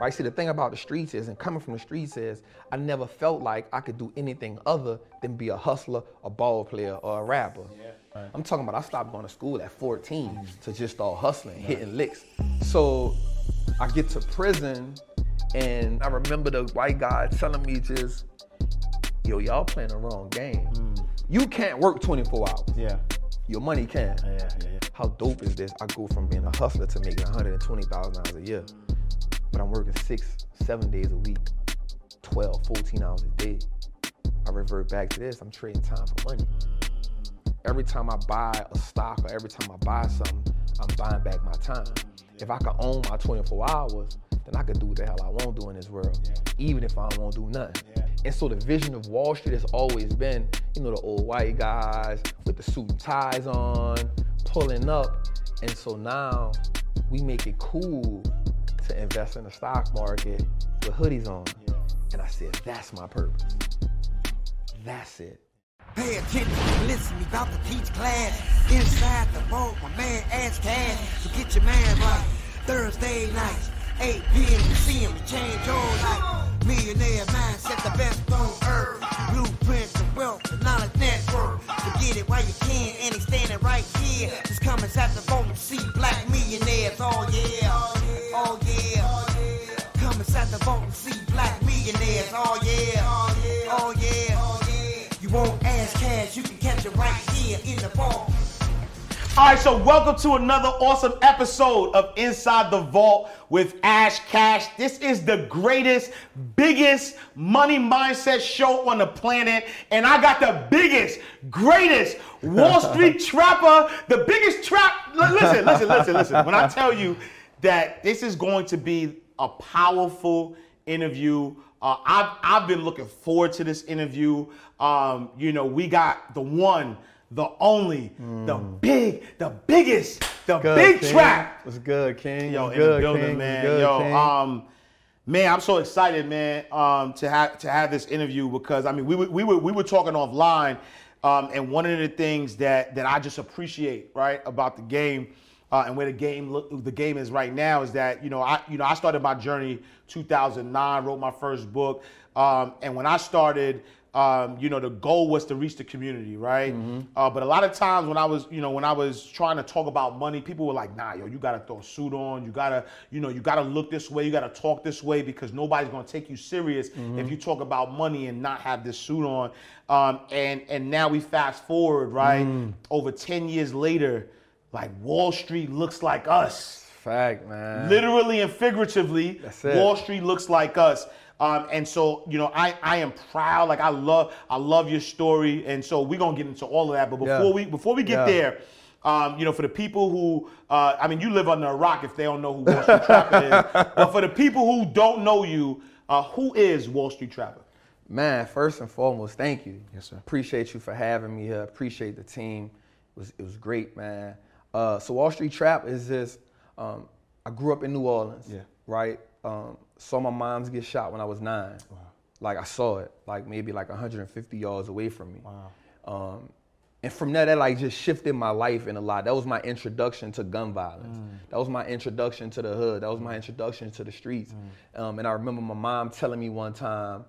Right. See, the thing about the streets is, and coming from the streets is, I never felt like I could do anything other than be a hustler, a ball player, or a rapper. Yeah. Right. I'm talking about I stopped going to school at 14 mm. to just start hustling, right. hitting licks. So I get to prison, and I remember the white guy telling me just, yo, y'all playing the wrong game. Mm. You can't work 24 hours. Yeah. Your money can. Yeah, yeah, yeah. How dope is this? I go from being a hustler to making $120,000 a year. But I'm working six, seven days a week, 12, 14 hours a day. I revert back to this, I'm trading time for money. Every time I buy a stock or every time I buy something, I'm buying back my time. If I could own my 24 hours, then I could do what the hell I want to do in this world, even if I don't do nothing. And so the vision of Wall Street has always been, you know, the old white guys with the suit and ties on, pulling up. And so now we make it cool to invest in the stock market with hoodies on. Yeah. And I said, that's my purpose. That's it. Pay attention, listen, we about to teach class. Inside the vault, my man Ash Cash. So get your man right. Thursday nights, 8 p.m. to see him to change your life. Millionaire mindset, the best on earth. Blueprints of wealth, the knowledge. So get it while you can, and he's standing right here. Just come inside the vault and see black millionaires. Oh yeah. Oh yeah. Come inside the vault and see black millionaires. Oh yeah. Oh yeah. You won't Ash Cash, you can catch it right here in the vault. All right, so welcome to another awesome episode of Inside the Vault with Ash Cash. This is the greatest, biggest money mindset show on the planet. And I got the biggest, greatest Wall Street trapper, the biggest trap. Listen, listen, listen, listen. When I tell you that this is going to be a powerful interview. Uh, I've, I've been looking forward to this interview. Um, you know, we got the one, the only, mm. the big, the biggest, the good, big King. track. What's good, King? Yo, What's in good, the building, King? man. Good, Yo, King? um, man, I'm so excited, man, um, to have to have this interview because I mean, we were we were we were talking offline, um, and one of the things that that I just appreciate, right, about the game uh, and where the game look, the game is right now is that you know I you know I started my journey 2009, wrote my first book, um, and when I started. Um, you know, the goal was to reach the community, right? Mm-hmm. Uh, but a lot of times when I was, you know, when I was trying to talk about money, people were like, "Nah, yo, you gotta throw a suit on. You gotta, you know, you gotta look this way. You gotta talk this way because nobody's gonna take you serious mm-hmm. if you talk about money and not have this suit on." Um, and and now we fast forward, right? Mm. Over ten years later, like Wall Street looks like us. Fact, man. Literally and figuratively, Wall Street looks like us. Um, and so, you know, I, I am proud. Like I love I love your story. And so we're gonna get into all of that. But before yeah. we before we get yeah. there, um, you know, for the people who uh, I mean, you live under a rock if they don't know who Wall Street Trapper is. But for the people who don't know you, uh, who is Wall Street Trapper? Man, first and foremost, thank you. Yes, sir. Appreciate you for having me here. Appreciate the team. It was it was great, man. Uh, so Wall Street Trap is this. Um, I grew up in New Orleans, yeah. right? Um, saw my mom's get shot when I was nine. Like I saw it, like maybe like 150 yards away from me. Wow. Um, and from there, that like just shifted my life in a lot. That was my introduction to gun violence. That was my introduction to the hood. That was my introduction to the streets. Um, and I remember my mom telling me one time,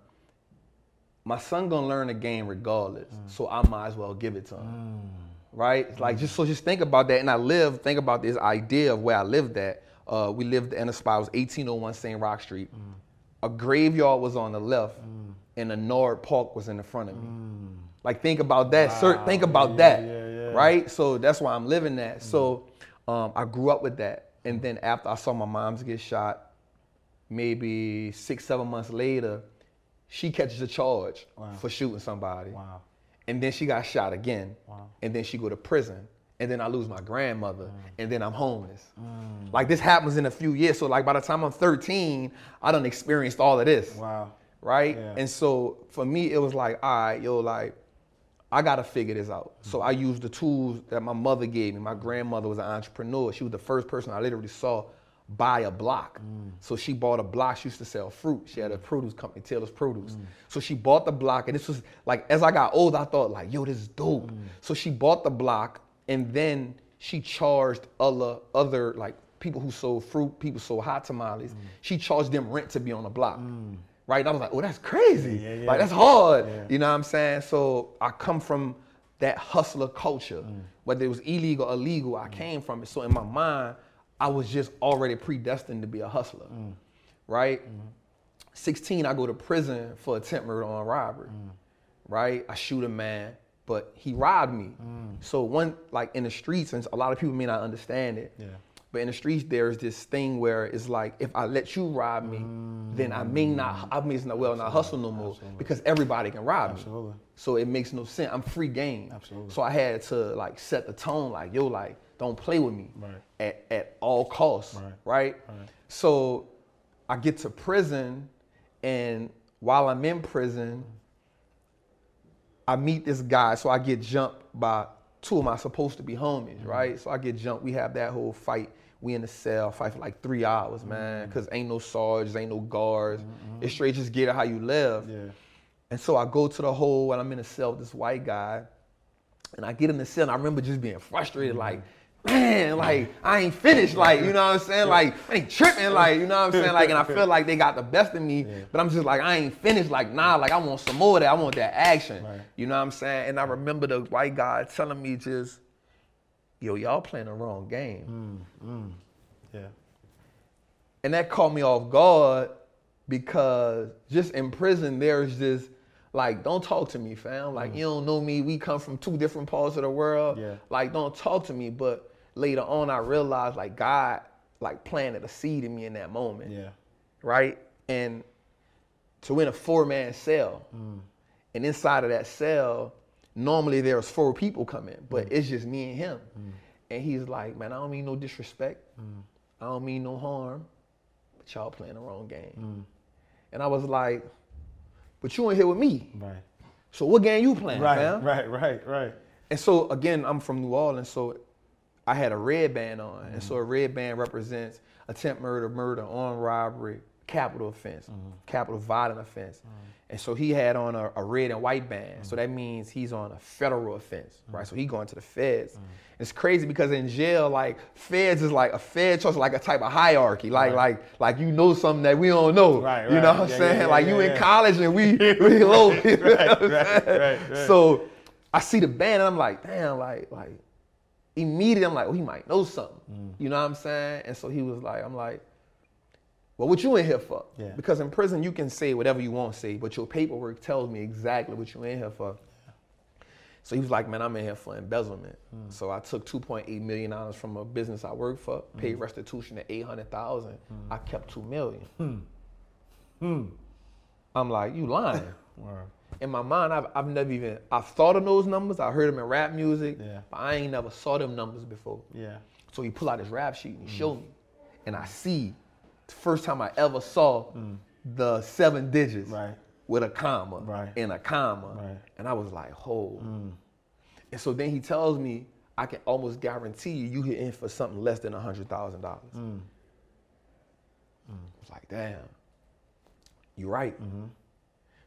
"My son gonna learn the game regardless, so I might as well give it to him." Right? It's Like just so just think about that. And I live. think about this idea of where I lived at. Uh, we lived in a spot. It was 1801 St. Roch Street. A graveyard was on the left, and a NORD Park was in the front of me. Like think about that. Sir, think about that. Right? So that's why I'm living that. So um, I grew up with that. And then after I saw my mom's get shot, maybe six, seven months later, she catches a charge for shooting somebody. Wow. And then she got shot again. Wow. And then she go to prison. And then I lose my grandmother. Mm. And then I'm homeless. Mm. Like this happens in a few years. So like by the time I'm 13, I done experienced all of this Wow. right? Yeah. And so for me, it was like, all right, yo, like, I gotta figure this out. So mm. I used the tools that my mother gave me. My grandmother was an entrepreneur. She was the first person I literally saw buy a block. So she bought a block. She used to sell fruit. She had a produce company, Taylor's Produce. So she bought the block, and this was like, as I got older, I thought like, yo, this is dope. So she bought the block, and then she charged other other like people who sold fruit, people sold hot tamales. Mm. She charged them rent to be on the block. Mm. Right? And I was like, oh, that's crazy. Yeah, yeah. Like that's hard. You know what I'm saying? So I come from that hustler culture. Mm. Whether it was illegal or legal, I came from it. So in my mind, I was just already predestined to be a hustler. Right? 16, I go to prison for attempt murder on robbery. Right? I shoot a man, but he robbed me. Mm. So one like in the streets, and a lot of people may not understand it. Yeah. But in the streets, there's this thing where it's like, if I let you rob me, then I may mm. not, I may not well not hustle no more because everybody can rob Absolutely. me. So it makes no sense. I'm free game. Absolutely. So I had to like set the tone, like yo, like don't play with me Right. at at all costs, Right. right? So I get to prison, and while I'm in prison, I meet this guy. So I get jumped by two of my supposed to be homies, mm-hmm. right? So I get jumped. We have that whole fight. We in the cell, fight for like three hours, man, mm-hmm. because ain't no sergeants, ain't no guards. Mm-hmm. It's straight just get it how you live. Yeah. And so I go to the hole and I'm in a cell with this white guy. And I get in the cell and I remember just being frustrated, like, man, like I ain't finished, like, you know what I'm saying? Like, I ain't tripping, like, you know what I'm saying? Like, and I feel like they got the best of me, but I'm just like, I ain't finished, like, nah, like I want some more of that. I want that action. Right. You know what I'm saying? And I remember the white guy telling me just, yo, y'all playing the wrong game. Mm, mm. Yeah. And that caught me off guard because just in prison, there's this like, don't talk to me, fam. Like, mm. you don't know me. We come from two different parts of the world. Yeah. Like, don't talk to me. But later on, I realized like God like planted a seed in me in that moment. Yeah. Right? And to win a four man cell. Mm. And inside of that cell, normally there's four people coming, but mm. it's just me and him. Mm. And he's like, man, I don't mean no disrespect. I don't mean no harm, but y'all playing the wrong game. And I was like, but you ain't here with me. Right. So what game you playing, Right. fam? Right. Right. Right. And so again, I'm from New Orleans, so I had a red band on, and so a mm-hmm. red band represents attempt murder, murder, armed robbery, capital offense, mm-hmm. capital violent offense. Mm-hmm. And so he had on a, a red and white band, so that means he's on a federal offense, right? So he going to the feds. It's crazy because in jail, like feds is like a fed trust like a type of hierarchy, like like like you know something that we don't know. Right, right. You know right. what I'm saying? yeah, like yeah, you in college and we we low. Right, right, right, right. So I see the band and I'm like, damn, like, like immediately I'm like, oh, he might know something. Mm. You know what I'm saying? And so he was like, I'm like, well, what you in here for? Yeah. Because in prison you can say whatever you want to say, but your paperwork tells me exactly what you in here for. So he was like, man, I'm in here for embezzlement. Mm. So I took 2.8 million dollars from a business I worked for, paid Mm. restitution at 800,000. I kept two million. Hmm. I'm like, you lying. In my mind, I've, I've never even I've thought of those numbers. I heard them in rap music, Yeah. but I ain't never saw them numbers before. Yeah. So he pull out his rap sheet and he Mm. show me, and I see the first time I ever saw mm. the seven digits Right. with a comma Right. and a comma, Right. and I was like, "Hold." Mm. And so then he tells me, "I can almost guarantee you, you hit in for something less than a hundred thousand dollars." Mm. I was like, damn, you're right. Mm-hmm.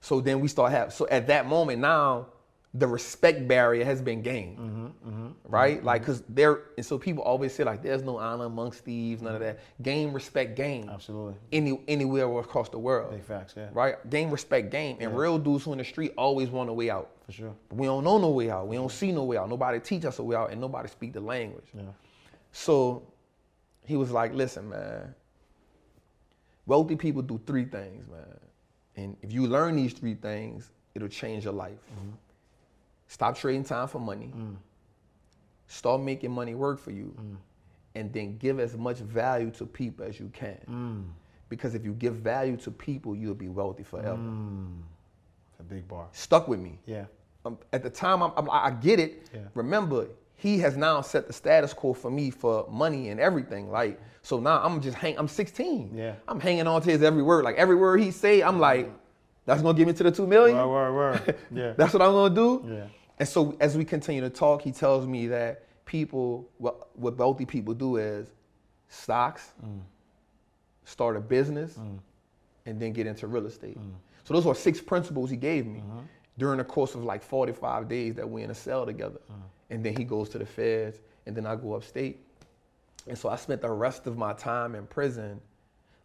So then we start have so at that moment now, the respect barrier has been gained, mm-hmm, mm-hmm, right? Mm-hmm. Like, cause there, and so people always say like, there's no honor amongst thieves, none of that. Gain respect, gain. Absolutely. Any anywhere across the world. Big facts, yeah. Right? Gain respect, game. And real dudes who in the street always want a way out. For sure. But we don't know no way out. We don't see no way out. Nobody teach us a way out, and nobody speak the language. Yeah. So he was like, listen, man, wealthy people do three things, man. And if you learn these three things, it'll change your life. Mm-hmm. Stop trading time for money. Mm. Start making money work for you. Mm. And then give as much value to people as you can. Mm. Because if you give value to people, you'll be wealthy forever. It's a big bar. Stuck with me Yeah. um, at the time I'm, I'm, I get it. Yeah. Remember, he has now set the status quo for me for money and everything. Like, so now I'm just hang. I'm 16. Yeah. I'm hanging on to his every word. Like every word he say, I'm like, that's gonna get me to the two million. Word, word, word. Yeah. That's what I'm gonna do. Yeah. And so as we continue to talk, he tells me that people, what, what wealthy people do is stocks, Mm. start a business, and then get into real estate. Mm. So those are six principles he gave me Mm-hmm. During the course of like 45 days that we're in a cell together. Mm. And then he goes to the feds, and then I go upstate. And so I spent the rest of my time in prison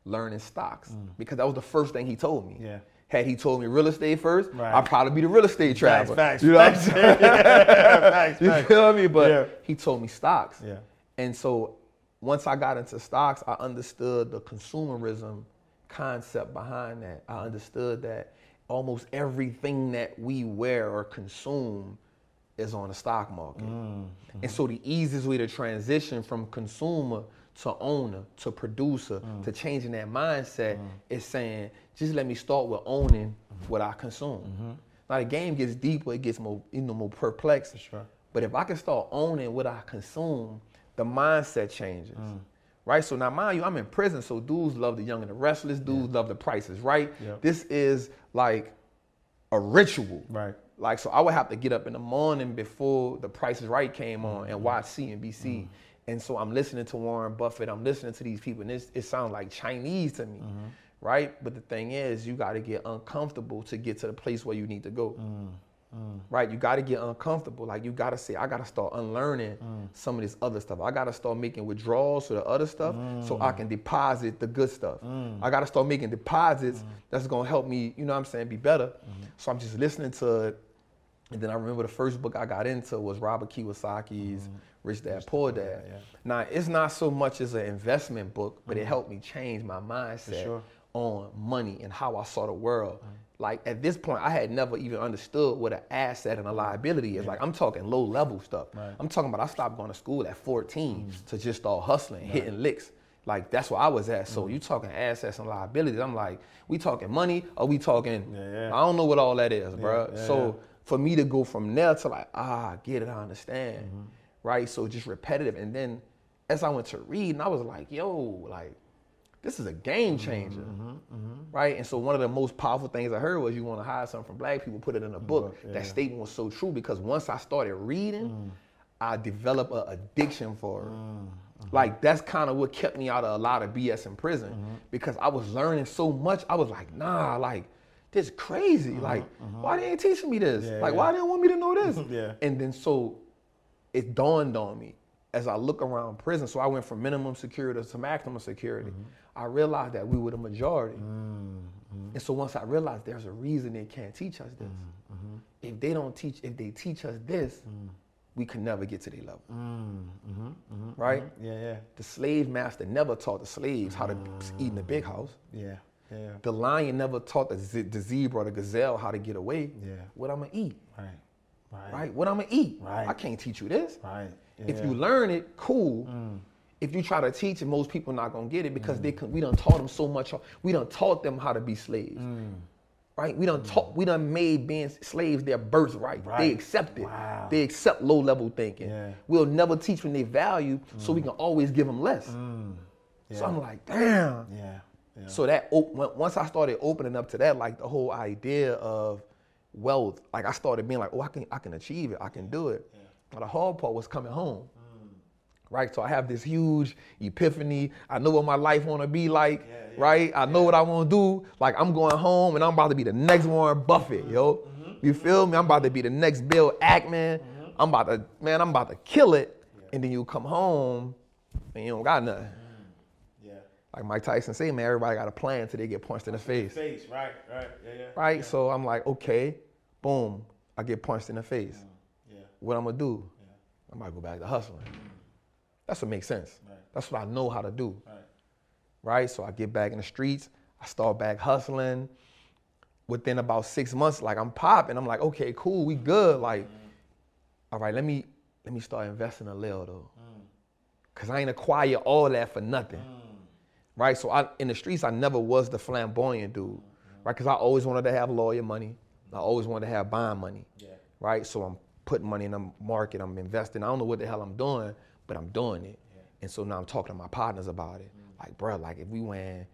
learning stocks because that was the first thing he told me. Mm. Yeah. Had he told me real estate first, Right. I'd probably be the real estate Facts, traveler. facts, you know facts. what I'm saying? facts, you facts. feel me? But Yeah. he told me stocks. Yeah. And so once I got into stocks, I understood the consumerism concept behind that. I understood that almost everything that we wear or consume is on the stock market. Mm, and mm-hmm. so the easiest way to transition from consumer to owner to producer mm. to changing that mindset mm. is saying, just let me start with owning mm-hmm. what I consume. Mm-hmm. Now the game gets deeper, it gets more, you know, more perplexed. sure. But if I can start owning what I consume, the mindset changes. Right? So now mind you, I'm in prison, so dudes love the young and the restless, dudes love the prices, right? Yep. This is like a ritual. Right. Like so I would have to get up in the morning before the Price is Right came on Mm-hmm. and watch CNBC. And so I'm listening to Warren Buffett, I'm listening to these people, and it's, it sounds like Chinese to me. Mm-hmm. Right? But the thing is, you gotta get uncomfortable to get to the place where you need to go. Mm, Right? You gotta get uncomfortable. Like you gotta say, I gotta start unlearning Mm. some of this other stuff. I gotta start making withdrawals for the other stuff so Mm. I can deposit the good stuff. I gotta start making deposits that's gonna help me, you know what I'm saying, be better. Mm-hmm. So I'm just listening to it. And then I remember the first book I got into was Robert Kiyosaki's Rich Dad Poor Dad. Mm-hmm. yeah. Now it's not so much as an investment book, but it helped me change my mindset sure. on money and how I saw the world. Like at this point, I had never even understood what an asset and a liability is. Like I'm talking low level stuff. I'm talking about I stopped going to school at 14 to just start hustling, hitting licks. Like that's where I was at. So you talking assets and liabilities. I'm like, we talking money or we talking? Yeah, yeah. I don't know what all that is, bro. yeah, so for me to go from there to like, ah, I get it, I understand, Mm-hmm. right? So just repetitive. And then as I went to read, and I was like, yo, like this is a game Mm-hmm, changer, right? And so one of the most powerful things I heard was you want to hide something from black people, put it in a book. that statement was so true because once I started reading, Mm. I developed an addiction for it. Mm-hmm. Like that's kind of what kept me out of a lot of BS in prison Mm-hmm. because I was learning so much. I was like, nah, like this crazy. Like, why they ain't teaching me this? Mm-hmm, Yeah, like, yeah. why they want me to know this? Yeah. And then so it dawned on me as I look around prison. So I went from minimum security to maximum security. Mm-hmm. I realized that we were the majority. Mm-hmm. And so once I realized there's a reason they can't teach us this. Mm-hmm. If they don't teach, if they teach us this, mm. we could never get to their level. Right? Yeah, yeah, The slave master never taught the slaves how to mm. eat in the big house. yeah, yeah. The lion never taught the, ze- the zebra or the gazelle how to get away. Yeah. What I'm gonna eat, Right, right, right? What I'm gonna eat. Right. I can't teach you this. right. If you learn it, cool. Mm. If you try to teach it, most people not gonna get it because mm. they can, we done taught them so much. We done taught them how to be slaves. Mm. Right? We done taught, we done made being slaves their birthright. They accept it. Wow. They accept low level thinking. Yeah. We'll never teach them their value, so we can always give them less. So I'm like, damn. Yeah, yeah. So that op- once I started opening up to that, like the whole idea of wealth, like I started being like, oh, I can I can achieve it, I can do it. But the hard part was coming home. Mm. right? So I have this huge epiphany. I know what my life want to be like, right? I know what I want to do. Like I'm going home and I'm about to be the next Warren Buffett, yo. Mm-hmm. Mm-hmm. You feel me? I'm about to be the next Bill Ackman. Mm-hmm. I'm about to, man, I'm about to kill it. And then you come home and you don't got nothing. Mm. Yeah. Like Mike Tyson say, man, everybody got a plan until they get punched in the face. Face, right, right, yeah, yeah. Right? So I'm like, okay, boom, I get punched in the face. Yeah. What I'm gonna do? I might go back to hustling. That's what makes sense. That's what I know how to do. Right. Right? So I get back in the streets, I start back hustling. Within about six months, like I'm popping, I'm like, okay, cool, we good. Mm-hmm. Like, all right, let me let me start investing a little though. Mm. Cause I ain't acquire all that for nothing. Mm. Right? So I in the streets, I never was the flamboyant dude. Mm-hmm. Right? Cause I always wanted to have lawyer money. I always wanted to have bond money. Yeah. Right? So I'm putting money in the market, I'm investing. I don't know what the hell I'm doing, but I'm doing it. And so now I'm talking to my partners about it. Mm-hmm. Like, bro, like if we win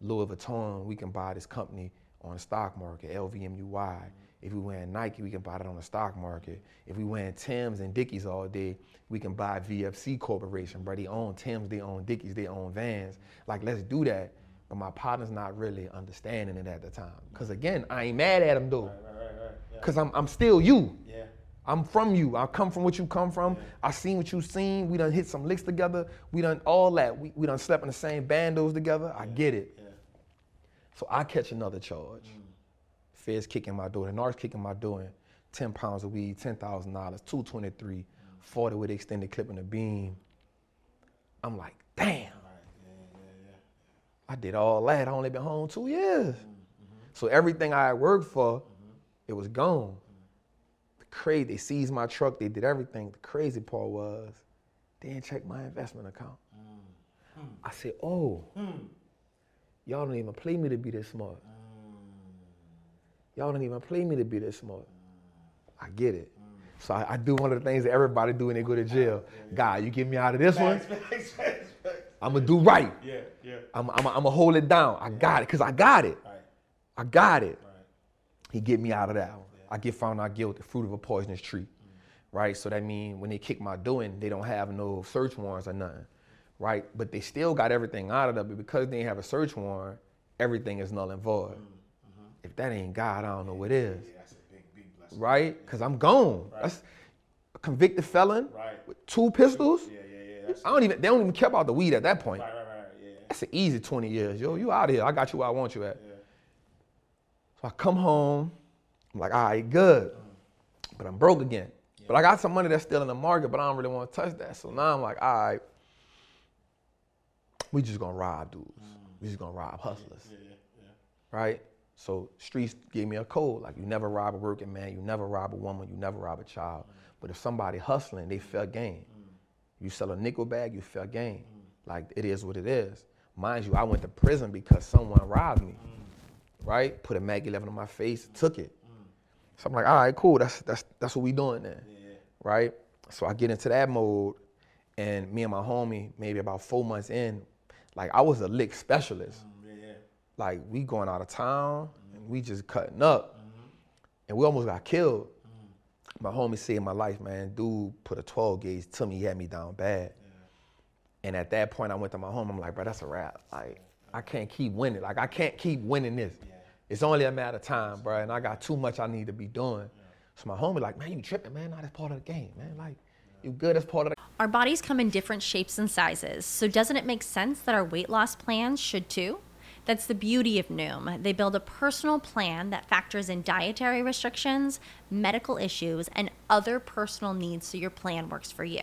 Louis Vuitton, we can buy this company on the stock market, LVMUY. Mm-hmm. If we win Nike, we can buy it on the stock market. If we win Tim's and Dickies all day, we can buy VFC Corporation, bro. They own Tim's, they own Dickies, they own Vans. Mm-hmm. Like, let's do that. But my partner's not really understanding it at the time. Cause again, I ain't mad at him though. Right, right, right. Yeah. Cause I'm, I'm still you. Yeah. I'm from you. I come from what you come from. I seen what you seen. We done hit some licks together. We done all that. We, we done slept in the same bandos together. I get it. Yeah. So I catch another charge. Mm. Feds kicking my door. The NARS kicking my door in 10 pounds of weed, $10,000, 223, mm. 40 with extended clip in the beam. I'm like, damn. I did all that. I only been home two years. Mm, mm-hmm. So everything I had worked for, mm-hmm. it was gone. Crazy, they seized my truck, they did everything. The crazy part was, they didn't check my investment account. Mm. I said, oh, mm. y'all don't even play me to be this smart. Mm. Y'all don't even play me to be this smart. I get it. So I, I do one of the things that everybody do when they go to jail. God, you get me out of this one, Facts, facts, facts. I'm gonna do right. Yeah, yeah. I'm, I'm, I'm gonna hold it down. I got it, cause I got it. Right, I got it. right. He get me out of that one. I get found out guilty, the fruit of a poisonous tree. Right? So that means when they kick my doing, they don't have no search warrants or nothing. Right? But they still got everything out of it, but because they have a search warrant, everything is null and void. Mm, mm-hmm. If that ain't God, I don't know what is. Yeah, that's a big, big blessing. Right? Cause I'm gone. That's a convicted felon Right. with two pistols. Yeah, yeah, I don't even they don't even care about the weed at that point. right, right, right. Yeah. That's an easy 20 years. Yo, you out of here. I got you where I want you at. So I come home. I'm like, all right, good. But I'm broke again. But I got some money that's still in the market, but I don't really want to touch that. So now I'm like, all right, we just gonna rob dudes. We just gonna rob hustlers. Right? So streets gave me a code. Like you never rob a working man, you never rob a woman, you never rob a child. Mm. But if somebody hustling, they fair game. Mm. You sell a nickel bag, you fair game. Mm. Like it is what it is. Mind you, I went to prison because someone robbed me. Right? Put a MAC-11 on my face, took it. So I'm like, all right, cool. That's that's that's what we doing then. Right? So I get into that mode, and me and my homie, maybe about four months in, like I was a lick specialist. Mm, like we going out of town and we just cutting up. Mm-hmm. And we almost got killed. Mm. My homie saved my life, man. Dude put a 12 gauge to me, he had me down bad. And at that point, I went to my home. I'm like, bro, that's a wrap. Like, I can't keep winning. Like, I can't keep winning this. It's only a matter of time, bro. And I got too much I need to be doing. So my homie, like, man, you tripping, man. Nah, that's part of the game, man. Like, you good. That's part of the. Our bodies come in different shapes and sizes, so doesn't it make sense that our weight loss plans should too? That's the beauty of Noom. They build a personal plan that factors in dietary restrictions, medical issues, and other personal needs so your plan works for you.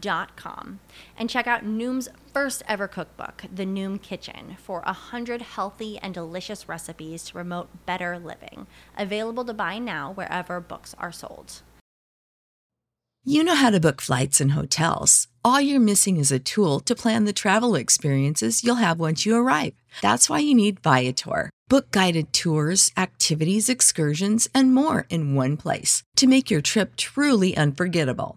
dot com and check out Noom's first ever cookbook, The Noom Kitchen, for a hundred healthy and delicious recipes to promote better living. Available to buy now wherever books are sold. You know how to book flights and hotels. All you're missing is a tool to plan the travel experiences you'll have once you arrive. That's why you need Viator. Book guided tours, activities, excursions, and more in one place to make your trip truly unforgettable.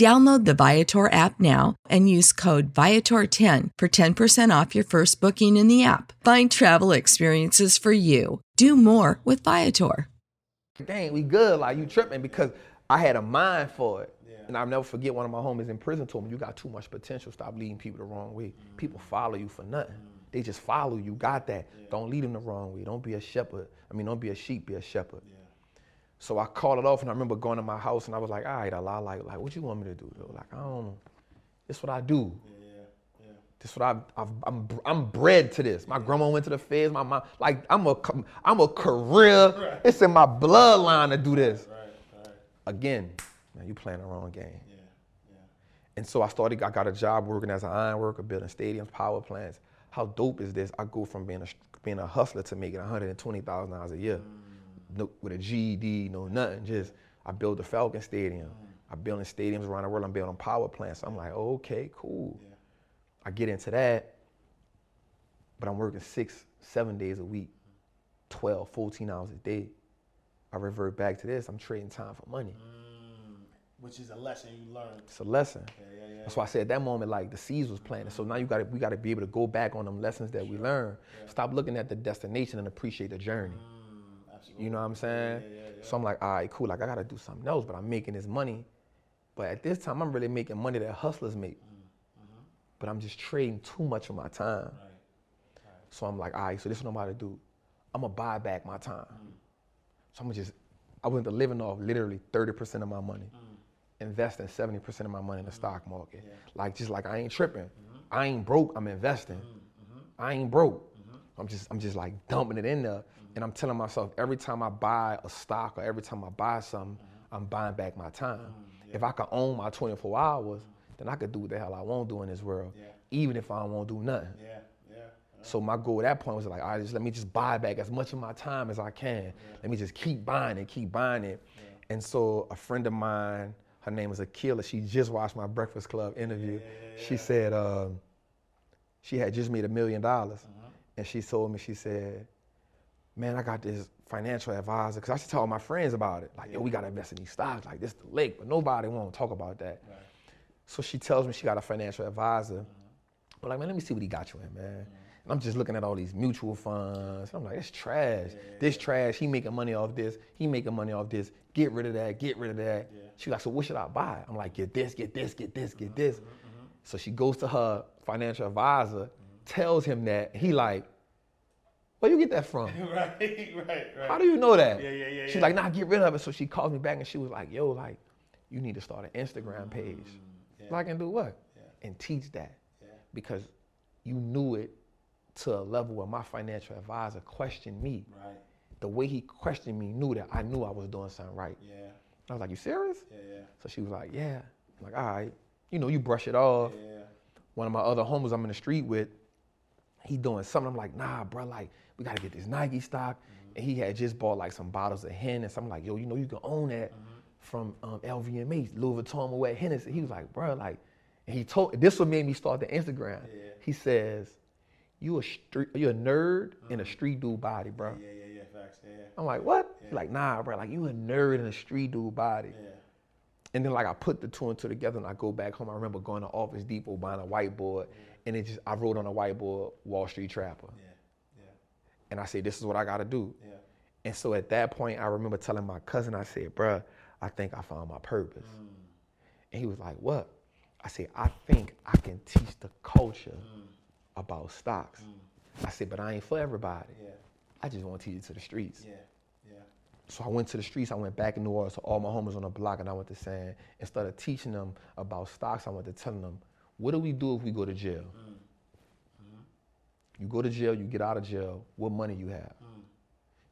Download the Viator app now and use code Viator10 for 10% off your first booking in the app. Find travel experiences for you. Do more with Viator. Dang, we good. Like you tripping because I had a mind for it. And I'll never forget one of my homies in prison told me, you got too much potential. Stop leading people the wrong way. Mm. People follow you for nothing. They just follow you. Got that. Don't lead them the wrong way. Don't be a shepherd. I mean, don't be a sheep, be a shepherd. So I called it off, and I remember going to my house, and I was like, "All right, Allah, like, like, what you want me to do?" Though? Like, I don't know. This what I do. This what I, I've, I'm, I'm bred to this. My grandma went to the feds. My mom, like, I'm a, I'm a career. It's in my bloodline to do this. Again, man, you playing the wrong game. And so I started, I got a job working as an iron worker, building stadiums, power plants. How dope is this? I go from being a, being a hustler to making $120,000 a year. Mm. No, with a GED, no nothing. Just, I built the Falcon Stadium. Mm. I'm building stadiums around the world. I'm building power plants. I'm like, okay, cool. I get into that, but I'm working six, seven days a week, 12, 14 hours a day. I revert back to this. I'm trading time for money. Mm, which is a lesson you learned. It's a lesson. That's why I said at that moment, like the seeds was planted. So now you got to we got to be able to go back on them lessons that we learned. Stop looking at the destination and appreciate the journey. Mm. You know what I'm saying? So I'm like, all right, cool. Like I got to do something else, but I'm making this money. But at this time, I'm really making money that hustlers make. Mm, mm-hmm. But I'm just trading too much of my time. So I'm like, all right, so this is what I'm about to do. I'm gonna buy back my time. Mm. So I'm gonna just, I went to living off literally 30% of my money, mm. investing 70% of my money in the stock market. Like just like I ain't tripping. Mm-hmm. I ain't broke, I'm investing. Mm-hmm. I ain't broke. I'm just, I'm just like dumping it in there. And I'm telling myself every time I buy a stock or every time I buy something, mm-hmm. I'm buying back my time. Mm-hmm. If I could own my 24 hours, mm-hmm. then I could do what the hell I want to do in this world, even if I don't do nothing. Yeah, yeah. So my goal at that point was like, all right, just let me just buy back as much of my time as I can. Let me just keep buying it, keep buying it. And so a friend of mine, her name is Akila. She just watched my Breakfast Club interview. She said um, she had just made a million dollars, uh-huh. and she told me she said, "Man, I got this financial advisor." Because I should tell all my friends about it, like, "Yo, we gotta invest in these stocks, like this the lake," but nobody want to talk about that. So she tells me she got a financial advisor. Uh-huh. I'm like, man, let me see what he got you in, man. And I'm just looking at all these mutual funds. I'm like, it's trash. This trash. He making money off this. He making money off this. Get rid of that. Get rid of that. She like, so what should I buy? I'm like, get this, get this, get this, get uh-huh, this. Uh-huh, so she goes to her financial advisor, mm-hmm. tells him that. He like, where you get that from? right, right, right. How do you know that? Yeah, yeah, yeah, She's yeah. like, nah, get rid of it. So she calls me back and she was like, yo, like, you need to start an Instagram Mm, page. Like, and do what? And teach that. Yeah. Because you knew it to a level where my financial advisor questioned me. Right. The way he questioned me knew that I knew I was doing something right. Yeah, I was like, you serious? yeah, yeah. So she was like, yeah. I'm like, all right. You know, you brush it off. Yeah. One of my other homies I'm in the street with, he doing something. I'm like, nah, bro, like, we gotta get this Nike stock. Mm-hmm. And he had just bought like some bottles of Hen and something like, yo, you know, you can own that mm-hmm. from um, LVMH, Louis Vuitton, Moet Hennessy. He was like, bro, like, and he told, this what made me start the Instagram. He says, you a street, you a nerd in a uh-huh. street dude body, bro. Yeah, yeah, yeah. Facts. Yeah, yeah. I'm like, what? He's like, nah, bro, like, you a nerd in a street dude body. Yeah. And then like I put the two and two together and I go back home. I remember going to Office Depot buying a whiteboard and it just I wrote on a whiteboard Wall Street Trapper. And I said, this is what I gotta do. And so at that point I remember telling my cousin, I said, bruh, I think I found my purpose. Mm. And he was like, what? I said, I think I can teach the culture mm. about stocks. Mm. I said, but I ain't for everybody. I just want to teach it to the streets. Yeah, yeah. So I went to the streets. I went back in New Orleans to all my homies on the block, and I went to saying instead of teaching them about stocks, I went to telling them, what do we do if we go to jail? You go to jail, you get out of jail. What money you have? Mm.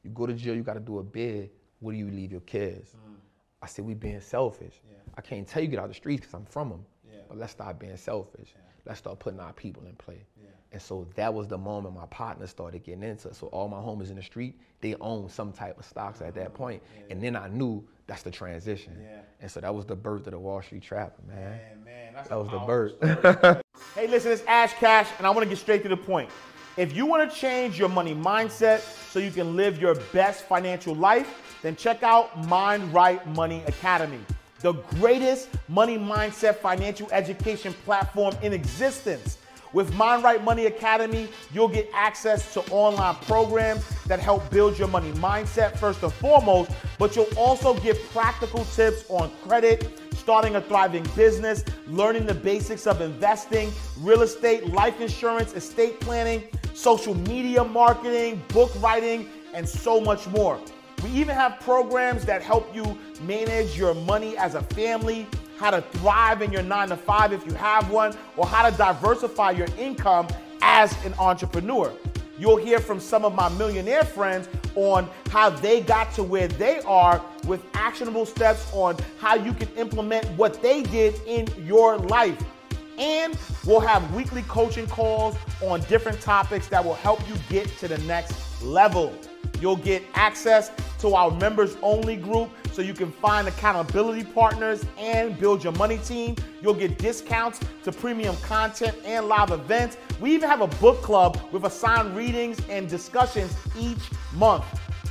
You go to jail, you got to do a bid. What do you leave your kids? Mm. I said we being selfish. I can't tell you get out the streets because I'm from them. But let's start being selfish. Let's start putting our people in play. And so that was the moment my partner started getting into. it. So all my homies in the street, they own some type of stocks at that mm. point. And then I knew that's the transition. Yeah. And so that was the birth of the Wall Street Trapper, man. Man, man, That was the birth. Hey, listen, it's Ash Cash, and I want to get straight to the point. If you want to change your money mindset so you can live your best financial life, then check out Mind Right Money Academy, the greatest money mindset financial education platform in existence. With Mind Right Money Academy, you'll get access to online programs that help build your money mindset first and foremost, but you'll also get practical tips on credit, starting a thriving business, learning the basics of investing, real estate, life insurance, estate planning, social media marketing, book writing, and so much more. We even have programs that help you manage your money as a family, how to thrive in your nine to five if you have one, or how to diversify your income as an entrepreneur. You'll hear from some of my millionaire friends on how they got to where they are with actionable steps on how you can implement what they did in your life. And we'll have weekly coaching calls on different topics that will help you get to the next level. You'll get access to our members only group so you can find accountability partners and build your money team. You'll get discounts to premium content and live events. We even have a book club with assigned readings and discussions each month.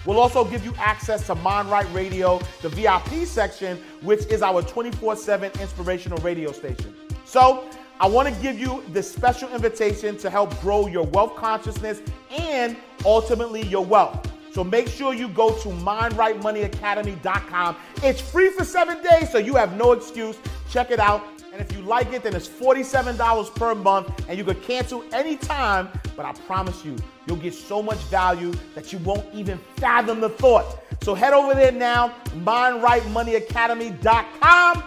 We'll also give you access to Right Radio, the VIP section, which is our 24 7 inspirational radio station. So, I want to give you this special invitation to help grow your wealth consciousness and ultimately your wealth. So make sure you go to mindrightmoneyacademy.com. It's free for seven days, so you have no excuse. Check it out. And if you like it, then it's $47 per month, and you can cancel anytime. But I promise you, you'll get so much value that you won't even fathom the thought. So head over there now, mindrightmoneyacademy.com,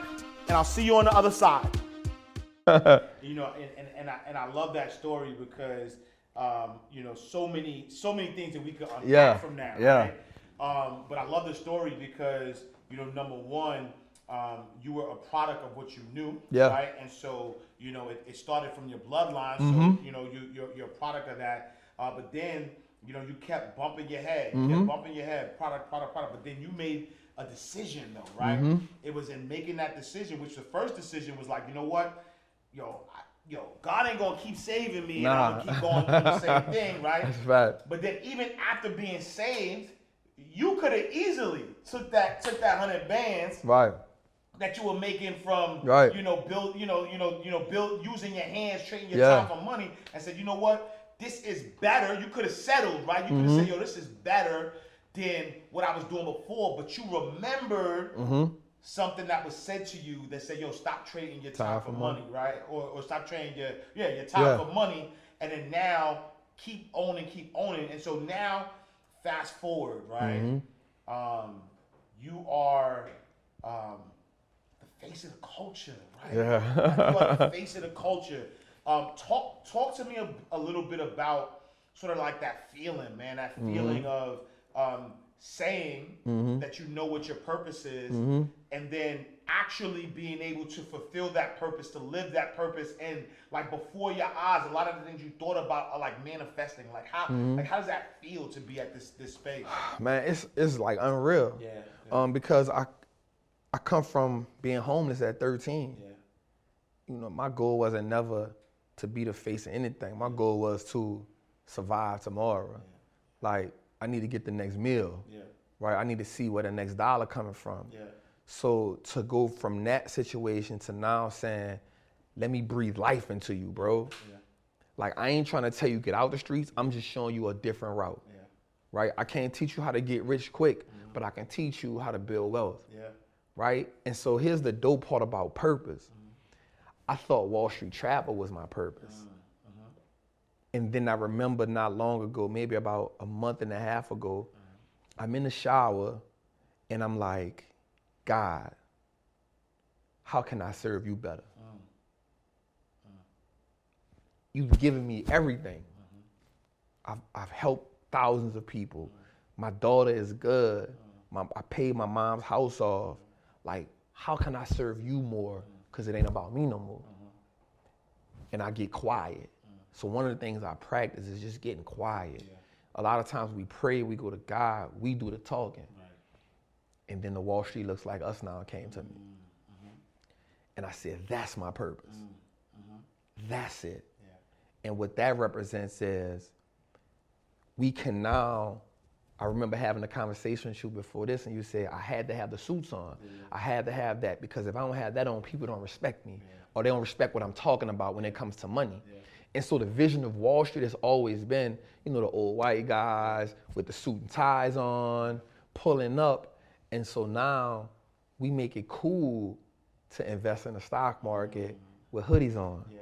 and I'll see you on the other side. you know, and, and, and, I, and I love that story because, um, you know, so many so many things that we could unpack Yeah, from that. yeah. Right? Um, but I love the story because, you know, number one, um, you were a product of what you knew, Yeah. right? And so, you know, it, it started from your bloodline, Mm-hmm. so you know, you you're, you're a product of that. Uh, but then, you know, you kept bumping your head, you Mm-hmm. kept bumping your head, product, product, product. But then you made a decision, though, right? Mm-hmm. It was in making that decision, which the first decision was like, you know what, yo, yo, God ain't gonna keep saving me, and I'm gonna keep going through the same thing, right? That's right. But then even after being saved, you could have easily took that took that hundred bands Right. that you were making from Right. you know build you know you know you know build using your hands trading your Yeah. time for money and said you know what this is better you could have settled right you could have Mm-hmm. said yo this is better than what I was doing before but you remembered something that was said to you that said yo stop trading your time, for money, right or, or stop trading your yeah your time Yeah. for money and then now keep owning keep owning and so now fast forward right Mm-hmm. um you are um the face of the culture, right? Yeah. You are the face of the culture. Um, talk talk to me a, a little bit about sort of like that feeling, man. That Mm-hmm. feeling of um, saying that you know what your purpose is, Mm-hmm. and then actually being able to fulfill that purpose, to live that purpose, and like before your eyes, a lot of the things you thought about are like manifesting. Like how Mm-hmm. like how does that feel to be at this this space? Man, it's it's like unreal. Yeah, Um, because I I come from being homeless at 13. Yeah. You know, my goal wasn't never to be the face of anything. My goal was to survive tomorrow. Like I need to get the next meal. Yeah. Right. I need to see where the next dollar coming from. Yeah. So to go from that situation to now saying, let me breathe life into you, bro. Like I ain't trying to tell you get out the streets. I'm just showing you a different route. Yeah. Right? I can't teach you how to get rich quick, mm-hmm. but I can teach you how to build wealth. Yeah. Right? And so here's the dope part about purpose. Mm-hmm. I thought Wall Street Trapper was my purpose. Mm-hmm. And then I remember not long ago, maybe about a month and a half ago, mm-hmm. I'm in the shower And I'm like, God, how can I serve you better? Mm. Mm. You've given me everything. Mm-hmm. I've, I've helped thousands of people. Mm. My daughter is good. My, I paid my mom's house off. Like, how can I serve you more? Because it ain't about me no more. Mm-hmm. And I get quiet. So one of the things I practice is just getting quiet. A lot of times we pray, we go to God, we do the talking. And then the Wall Street looks like us now came to me. Mm-hmm. And I said, that's my purpose. Mm-hmm. Mm-hmm. That's it. And what that represents is we can now. I remember having a conversation with you before this, and you said I had to have the suits on. I had to have that because if I don't have that on, people don't respect me, or they don't respect what I'm talking about when it comes to money. And so the vision of Wall Street has always been, you know, the old white guys with the suit and ties on, pulling up. And so now we make it cool to invest in the stock market with hoodies on. Yeah.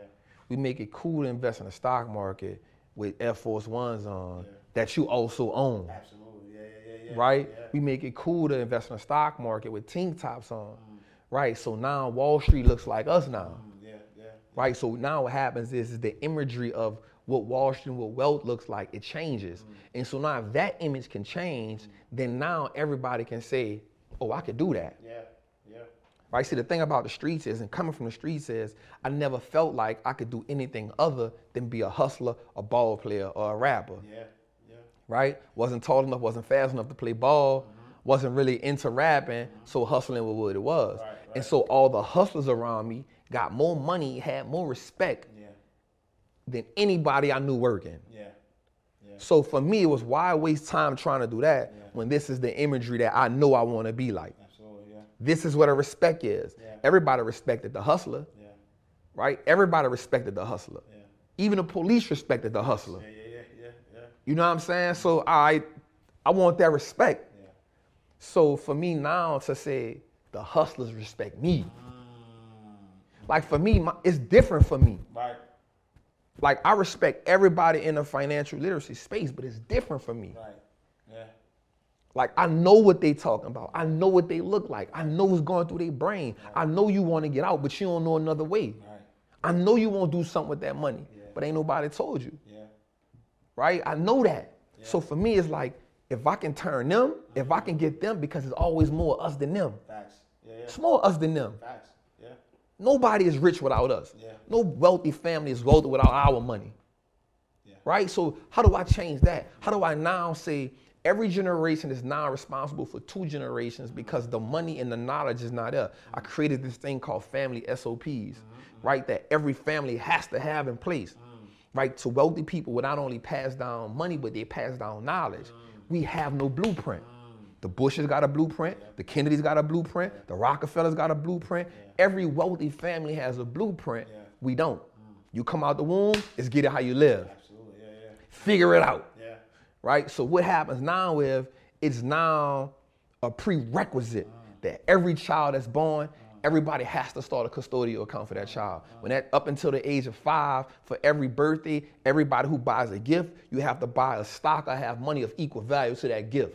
We make it cool to invest in the stock market with Air Force Ones on that you also own. Absolutely. Yeah, yeah, yeah, yeah. Right? We make it cool to invest in the stock market with tank tops on. Mm. Right? So now Wall Street looks like us now. Yeah, yeah. Right? So now what happens is, is the imagery of what Wall Street, what wealth looks like, it changes. Mm-hmm. And so now if that image can change, mm-hmm. then now everybody can say, oh, I could do that. Yeah, yeah. Right? See, the thing about the streets is, and coming from the streets is, I never felt like I could do anything other than be a hustler, a ball player, or a rapper. Yeah, yeah. Right? Wasn't tall enough, wasn't fast enough to play ball, mm-hmm. wasn't really into rapping, so hustling was what it was. Right, And so all the hustlers around me got more money, had more respect Yeah, than anybody I knew working. yeah. So for me, it was why waste time trying to do that when this is the imagery that I know I want to be like. Absolutely, yeah. This is what a respect is. Yeah. Everybody respected the hustler, Yeah, right? Everybody respected the hustler. yeah. Even the police respected the hustler. Yeah, yeah, yeah, yeah, yeah. You know what I'm saying? So I I want that respect. Yeah. So for me now to say the hustlers respect me. Mm. Like for me, my, it's different for me. Right. Like I respect everybody in the financial literacy space, but it's different for me. Right. Yeah. Like I know what they talking about. I know what they look like. I know what's going through their brain. I know you want to get out, but you don't know another way. Right. I know you want to do something with that money, but ain't nobody told you. Yeah. right? I know that. So for me, it's like if I can turn them, if I can get them, because it's always more us than them. Facts. Yeah, yeah. It's more us than them. Facts. Nobody is rich without us. Yeah. No wealthy family is wealthy without our money. Yeah. Right? So how do I change that? How do I now say every generation is now responsible for two generations because the money and the knowledge is not there? I mm-hmm. created this thing called family SOPs, mm-hmm. right? That every family has to have in place. Mm. Right? To wealthy people would not only pass down money, but they pass down knowledge. Mm. We have no blueprint. The Bushes got a blueprint. The Kennedys got a blueprint. The Rockefellers got a blueprint. Every wealthy family has a blueprint. We don't. Mm. You come out the womb, it's get it how you live. Absolutely. Yeah, yeah. Figure it out. Yeah. Right? So what happens now is it's now a prerequisite mm. that every child that's born, mm. everybody has to start a custodial account for that child. When that up until the age of five, for every birthday, everybody who buys a gift, you have to buy a stock or have money of equal value to that gift.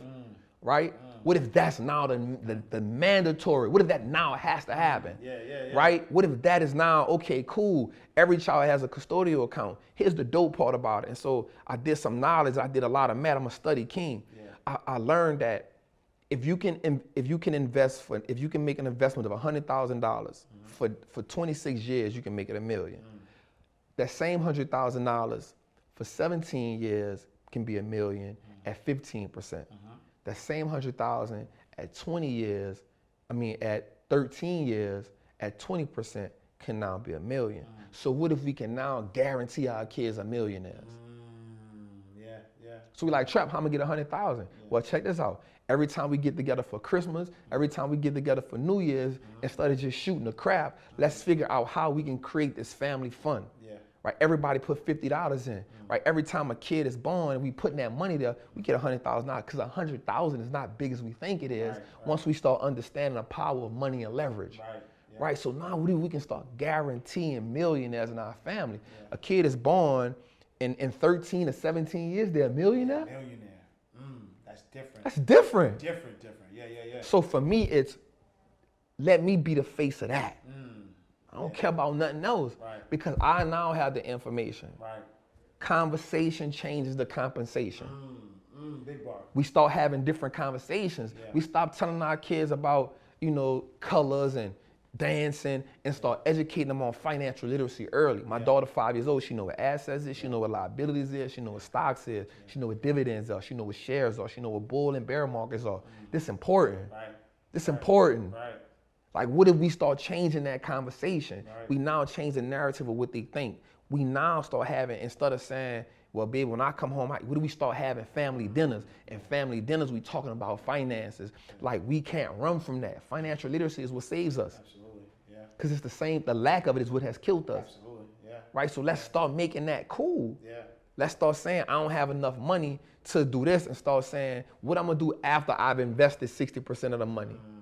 Right? Mm. What if that's now the, the, the mandatory? What if that now has to happen? Yeah, yeah, yeah. Right? What if that is now, okay, cool, every child has a custodial account. Here's the dope part about it. And so I did some knowledge, I did a lot of math, I'm a study king. I, I learned that if you can if you can invest for if you can make an investment of hundred thousand dollars mm-hmm. for for 26 years, you can make it a million. Mm. That same hundred thousand dollars for 17 years can be a million mm-hmm. at 15 percent. Mm-hmm. That same hundred thousand at 20 years, I mean at 13 years at 20 percent can now be a million. Mm. So what if we can now guarantee our kids are millionaires? Mm, yeah, yeah. So we like, Trap, how am I gonna get a hundred thousand? Well, check this out. Every time we get together for Christmas, mm. every time we get together for New Year's, instead of just shooting the crap, let's figure out how we can create this family fund. Yeah. Right? Everybody put fifty dollars in. Right? Every time a kid is born, we putting that money there, we get a hundred thousand dollars. Because a hundred thousand is not big as we think it is once we start understanding the power of money and leverage. Right, yeah. Right? So now we, we can start guaranteeing millionaires in our family. A kid is born in, in 13 or 17 years, they're a millionaire. Millionaire. Mm, that's That's different. That's different. different, different. Yeah, yeah, yeah. So for me, it's let me be the face of that. I don't care about nothing else Mm. Right. because I now have the information. right. Conversation changes the compensation. Mm, big bar. We start having different conversations. Yeah. We stop telling our kids about, you know, colors and dancing and start educating them on financial literacy early. My daughter, five years old, she know what assets is, she know what liabilities is, she know what stocks is, she know what dividends are, she know what shares are, she know what bull and bear markets are. This important. Right. This important. Right. Like, what if we start changing that conversation? Right. We now change the narrative of what they think. We now start having, instead of saying, well, babe, when I come home, I, what do we start having? Family dinners. And family dinners, we talking about finances. Like, we can't run from that. Financial literacy is what saves us. Absolutely. Yeah. Because it's the same, the lack of it is what has killed us. Absolutely. Yeah. Right? So let's start making that cool. Yeah. Let's start saying, I don't have enough money to do this, and start saying, what I'm gonna do after I've invested 60% of the money. Mm, right.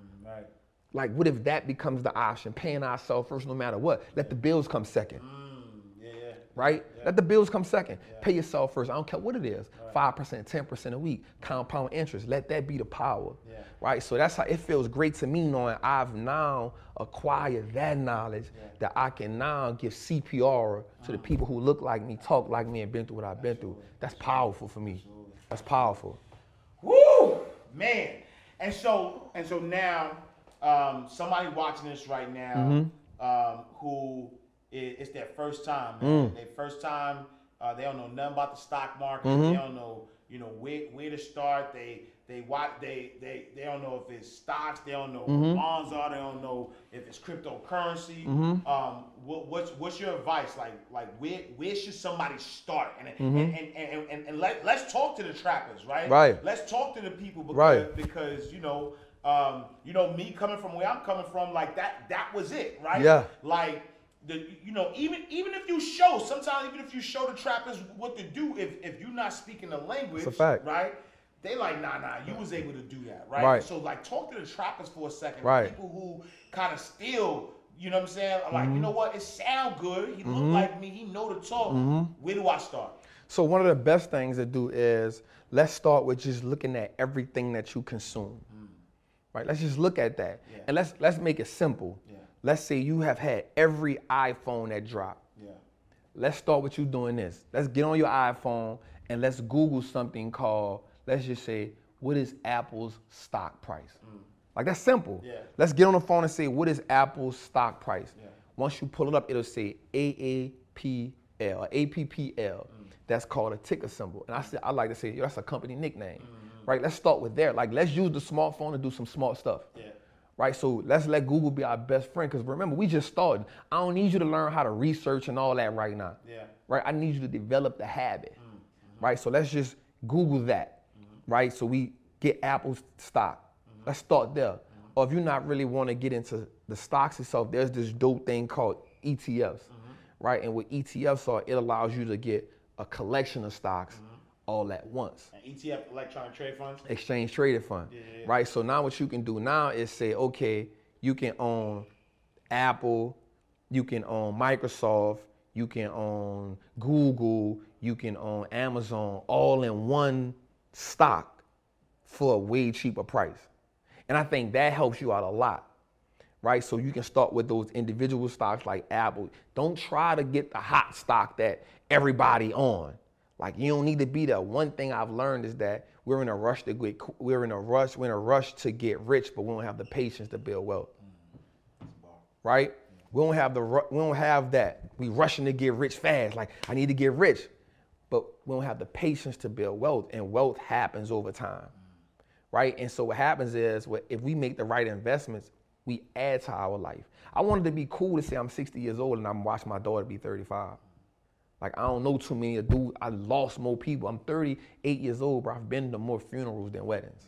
Like, what if that becomes the option? Paying ourselves first no matter what. Let the bills come second, Mm, yeah, yeah. right? Let the bills come second. Pay yourself first. I don't care what it is 5%, 10% a week, compound interest. Let that be the power, Yeah. right? So that's how it feels great to me knowing I've now acquired that knowledge that I can now give CPR to the people who look like me, talk like me, and been through what I've been through. That's powerful for me. That's powerful. Woo, man. And so and so now, um, somebody watching this right now, Mm-hmm. um, who it's their first time, Mm. Their first time. Uh, they don't know nothing about the stock market. Mm-hmm. They don't know, you know, where where to start. They they watch. They they they don't know if it's stocks. They don't know Mm-hmm. what bonds are. They don't know if it's cryptocurrency. Mm-hmm. Um, what, what's what's your advice? Like like where where should somebody start? And Mm-hmm. and, and, and, and, and let, let's talk to the trappers, right? Right. Let's talk to the people because, Right. because you know, um, you know, me coming from where I'm coming from, like that, that was it, right? Yeah. Like the, you know, even even if you show, sometimes even if you show the trappers what to do, if if you're not speaking the language, right? They like, nah, nah, you was able to do that, right? Right. So like, talk to the trappers for a second, Right. People who kind of still. You know what I'm saying? Like, Mm-hmm. you know what? It sound good. He look like me. He know the talk. Mm-hmm. Where do I start? So one of the best things to do is let's start with just looking at everything that you consume. Right? Let's just look at that. Yeah. And let's let's make it simple. Yeah. Let's say you have had every iPhone that dropped. Yeah. Let's start with you doing this. Let's get on your iPhone and let's Google something called, let's just say, what is Apple's stock price? Like that's simple. Mm. Yeah. Let's get on the phone and say, what is Apple's stock price? Yeah. Once you pull it up, it'll say AAPL or APPL. Mm. That's called a ticker symbol. And I said I like to say, that's a company nickname. Mm-hmm. Right? Let's start with there. Like let's use the smartphone to do some smart stuff. Yeah. Right? So let's let Google be our best friend. Because remember, we just started. I don't need you to learn how to research and all that right now. Yeah. Right? I need you to develop the habit. Mm-hmm. Right? So let's just Google that. Right? So we get Apple's stock. Mm-hmm. Let's start there. Or if you're not really want to get into the stocks itself, there's this dope thing called ETFs. Mm-hmm. Right? And what ETFs are, it allows you to get a collection of stocks Mm-hmm. All at once An ETF, electronic trade funds. exchange traded fund, right? So now what you can do now is say, okay, you can own Apple, you can own Microsoft, you can own Google, you can own Amazon, all in one stock for a way cheaper price. And I think that helps you out a lot, right? So you can start with those individual stocks like Apple. Don't try to get the hot stock that everybody on. Like you don't need to be there. One thing I've learned is that we're in a rush to get, we're in a rush, we're in a rush to get rich, but we don't have the patience to build wealth. Right? We don't have the we don't have that. We rushing to get rich fast. Like I need to get rich, but we don't have the patience to build wealth, and wealth happens over time right? And so what happens is, if we make the right investments, we add to our life. I wanted to be cool to say I'm 60 years old and I'm watching my daughter be 35. Like I don't know too many dude. I lost more people. I'm 38 years old, but I've been to more funerals than weddings.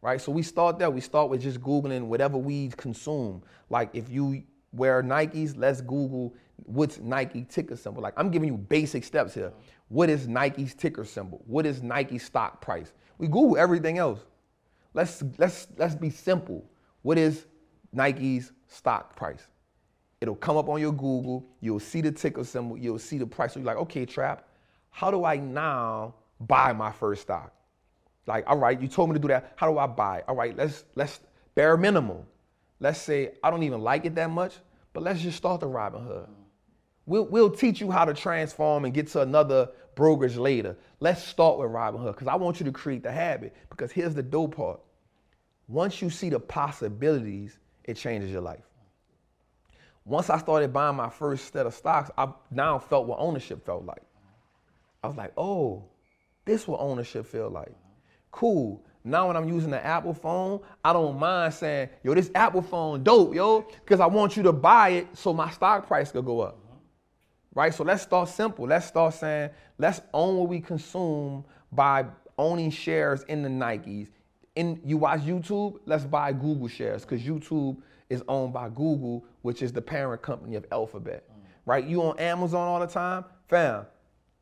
Right? So we start there. We start with just Googling whatever we consume. Like if you wear Nikes, let's Google what's Nike ticker symbol. Like I'm giving you basic steps here. What is Nike's ticker symbol? What is Nike stock price? We Google everything else. Let's let's let's be simple. What is Nike's stock price? It'll come up on your Google. You'll see the ticker symbol. You'll see the price. So you're like, okay, Trap, how do I now buy my first stock? Like, all right, you told me to do that. How do I buy? All right, let's let's bare minimum. Let's say I don't even like it that much, but let's just start the Robinhood. We'll, we'll teach you how to transform and get to another brokerage later. Let's start with Robinhood because I want you to create the habit. Because here's the dope part. Once you see the possibilities, it changes your life. Once I started buying my first set of stocks, I now felt what ownership felt like. I was like, oh, this what ownership feel like. Cool. Now when I'm using the Apple phone, I don't mind saying, yo, this Apple phone dope, yo, because I want you to buy it so my stock price could go up. Right? So let's start simple. Let's start saying, let's own what we consume by owning shares in the Nikes. And you watch YouTube, let's buy Google shares because YouTube is owned by Google, which is the parent company of Alphabet. Right? You on Amazon all the time, fam.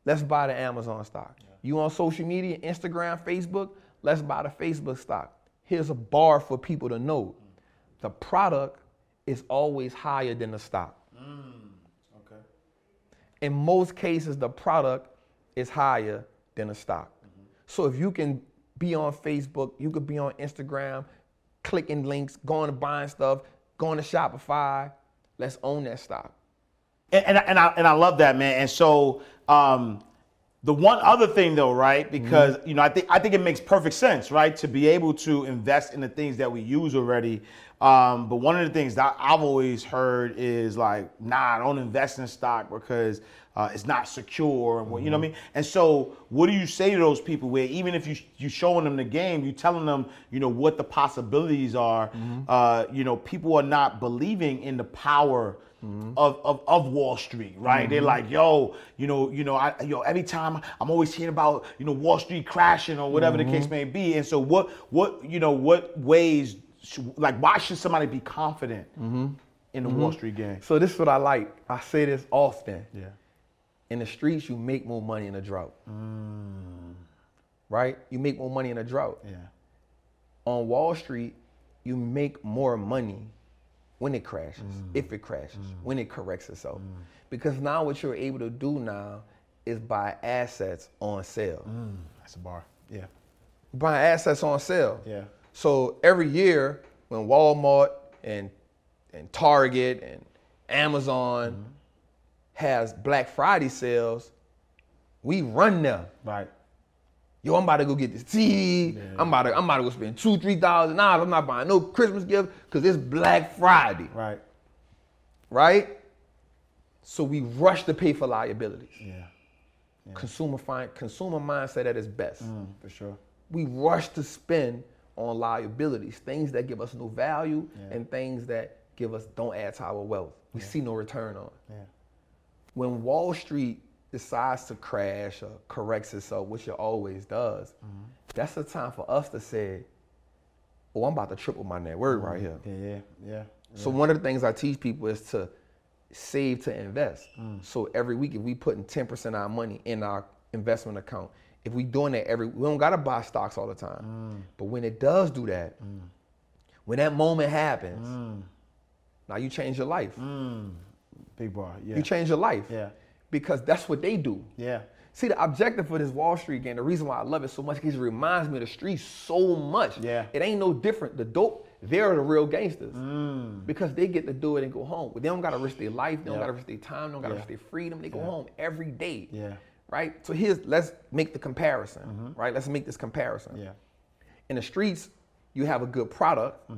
Let's buy the Amazon stock. You on social media, Instagram, Facebook, let's buy the Facebook stock. Here's a bar for people to know. The product is always higher than the stock. Mm, okay. In most cases, the product is higher than the stock. Mm-hmm. So if you can be on Facebook, you could be on Instagram, clicking links, going to buying stuff, going to Shopify, let's own that stock. And, and, I- and, I, and I love that, man. And so, um, the one other thing, though, right? Because you know, I think I think it makes perfect sense, right, to be able to invest in the things that we use already. Um, but one of the things that I've always heard is like, nah, don't invest in stock because uh, it's not secure, and what you know what I mm-hmm. mean. And so, what do you say to those people where even if you you showing them the game, you telling them, you know, what the possibilities are, mm-hmm. uh, you know, people are not believing in the power mm-hmm. of, of, of Wall Street, right? They're like, yo, you know, you know, I, yo, every time I'm always hearing about, you know, Wall Street crashing or whatever the case may be. And so, what, what, you know, what ways, like, why should somebody be confident in the Wall Street game? So this is what I like. I say this often. Yeah. In the streets, you make more money in a drought. Mm. Right? You make more money in a drought. Yeah. On Wall Street, you make more money when it crashes, mm. if it crashes, mm. when it corrects itself. Because now what you're able to do now is buy assets on sale. That's a bar. Yeah. Buy assets on sale. Yeah. So every year when Walmart and and Target and Amazon mm-hmm. Has Black Friday sales, we run there. Right. Yo, I'm about to go get this TV. I'm about to I'm about to go spend two, three thousand dollars. I'm not buying no Christmas gift because it's Black Friday, Right. right? So we rush to pay for liabilities. Yeah. Consumer find consumer mindset at its best. Mm, for sure. we rush to spend on liabilities, things that give us no value and things that give us don't add to our wealth. We see no return on. Yeah. When Wall Street decides to crash or corrects itself, which it always does, mm-hmm. that's the time for us to say, "Oh, I'm about to triple my net worth right here." Yeah. Yeah. Yeah. So one of the things I teach people is to save to invest. Mm. So every week, if we putting 10% of our money in our investment account, if we doing that every, we don't gotta buy stocks all the time. Mm. But when it does do that, mm. when that moment happens, now you change your life. Big bar. Yeah. You change your life. Yeah. Because that's what they do. Yeah. See, the objective for this Wall Street game, the reason why I love it so much, because it reminds me of the streets so much. Yeah. It ain't no different. The dope, they're the real gangsters. Mm. Because they get to do it and go home. But they don't gotta risk their life, they don't Yeah. gotta risk their time, they don't gotta Yeah. risk their freedom. They go home every day. Yeah. Mm-hmm. Right? So here's let's make the comparison. Right? Let's make this comparison. Yeah. In the streets, you have a good product.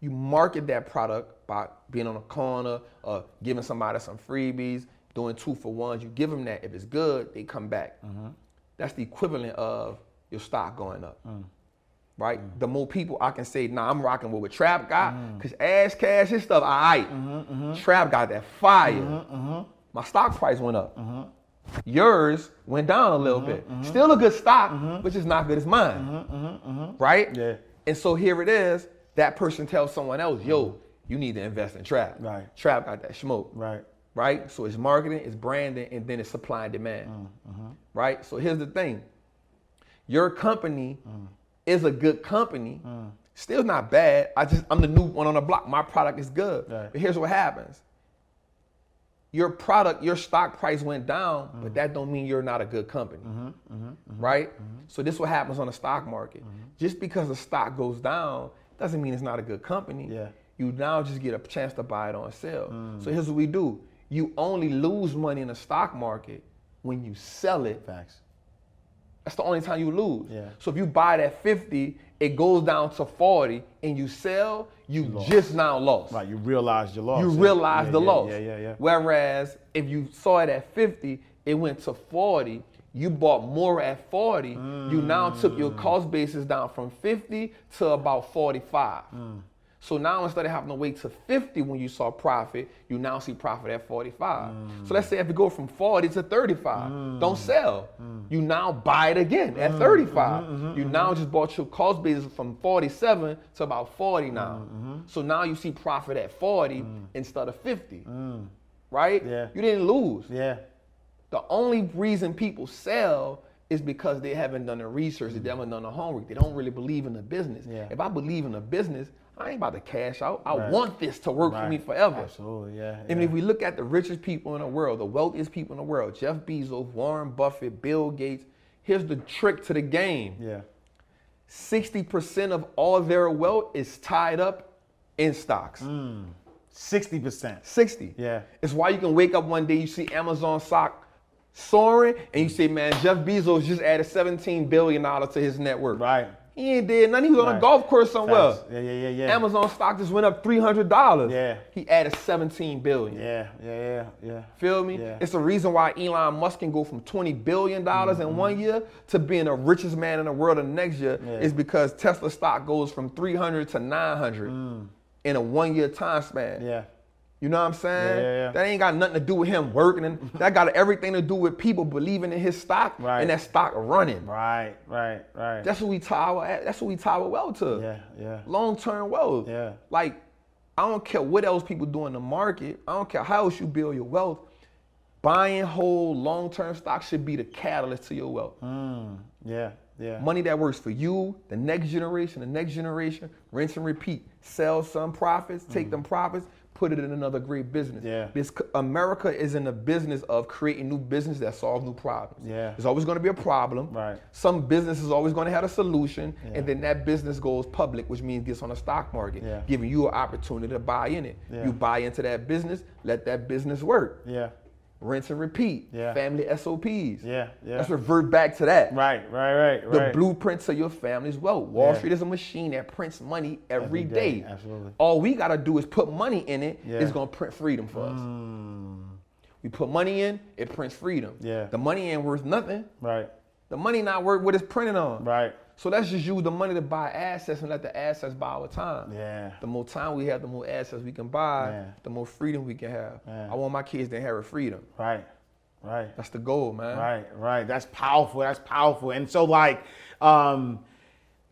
You market that product by being on a corner or giving somebody some freebies, doing two for ones. You give them that. If it's good, they come back. Mm-hmm. That's the equivalent of your stock going up. Mm. Right? The more people I can say, nah, I'm rocking with what Trap got, mm. because Ash Cash, his stuff, all right. Mm-hmm, mm-hmm. Trap got that fire. My stock price went up. Yours went down a little bit. Still a good stock, but just not good as mine. Right? Yeah. And so here it is. That person tells someone else, yo, mm-hmm. you need to invest in Trap. Right. Trap got that smoke. Right. Right? So it's marketing, it's branding, and then it's supply and demand. Mm-hmm. Right? So here's the thing. Your company mm. is a good company. Mm. Still not bad. I just I'm the new one on the block. My product is good. Right. But here's what happens. your product, your stock price went down, but mm. that don't mean you're not a good company, mm-hmm. right? So this what happens on the stock market. Just because the stock goes down doesn't mean it's not a good company. Yeah. You now just get a chance to buy it on sale. Mm. So here's what we do: you only lose money in the stock market when you sell it. Facts. That's the only time you lose. Yeah. So if you buy it at 50, it goes down to 40, and you sell, you just now lost. Right. You realize your loss. You Yeah. realize Yeah, the yeah, loss. Yeah, yeah, yeah. Whereas if you saw it at 50, it went to 40, you bought more at 40, you now took your Mm. cost basis down from 50 to about 45. Mm. So now instead of having to wait to 50 when you saw profit, you now see profit at 45. So let's mm. say if you go from 40 to 35, Mm. don't sell. Mm. You now buy it again at mm. 35. Mm-hmm, mm-hmm, you mm-hmm. now just bought your cost basis from 47 to about 40 now. So now you see profit at 40 instead of 50. Right? Yeah. You didn't lose. Yeah. The only reason people sell is because they haven't done the research, they mm. haven't done the homework. They don't really believe in the business. Yeah. If I believe in the business, I ain't about to cash out. I Right. want this to work for me forever. Absolutely. Yeah. And yeah. if we look at the richest people in the world, the wealthiest people in the world, Jeff Bezos, Warren Buffett, Bill Gates, here's the trick to the game. yeah. 60% of all their wealth is tied up in stocks. Mm. Sixty percent. 60. Yeah. It's why you can wake up one day, you see Amazon stock soaring, and you say, man, Jeff Bezos just added $17 billion to his net worth. Right. He ain't did nothing. He was on a golf course somewhere. Facts. Yeah, yeah, yeah, yeah. Amazon stock just went up $300. Yeah. He added 17 billion. Yeah. Yeah. Yeah. Yeah. Feel me? Yeah. It's the reason why Elon Musk can go from $20 billion in one year to being the richest man in the world the next year Mm-hmm. Yeah. is because Tesla stock goes from 300 to 900 in a one year time span. Mm. Yeah. You know what I'm saying? Yeah, yeah. That ain't got nothing to do with him working. And that got everything to do with people believing in his stock Right. and that stock running. Right. Right. Right. That's what we tie our that's what we tie our wealth to. yeah. Yeah. Long term wealth. Yeah. Like, I don't care what else people do in the market. I don't care how else you build your wealth. Buying whole long term stock should be the catalyst to your wealth. Mm. Yeah. Yeah. Money that works for you, the next generation, the next generation, rinse and repeat. Sell some profits, take them profits, put it in another great business. Yeah. This America is in the business of creating new business that solve new problems. Yeah. There's always going to be a problem. Right. Some business is always going to have a solution, and then that business goes public, which means gets on the stock market, Yeah. giving you an opportunity to buy in it. Yeah. You buy into that business, let that business work. Yeah. Rinse and repeat. Yeah. Family SOPs. Yeah. Yeah. Let's revert back to that Right. Right. Right. the right. blueprints of your family's wealth. Wall Yeah. Street is a machine that prints money every Every day. day, absolutely. All we gotta do is put money in it. Yeah. It's gonna print freedom for us. Mm. We put money in, it prints freedom. Yeah. The money ain't worth nothing. Right. The money not worth what it's printed on. Right. So let's just use the money to buy assets and let the assets buy our time. Yeah. The more time we have, the more assets we can buy, Yeah. the more freedom we can have. Yeah. I want my kids to inherit freedom. Right. Right. That's the goal, man. Right, right. That's powerful. That's powerful. And so, like, um,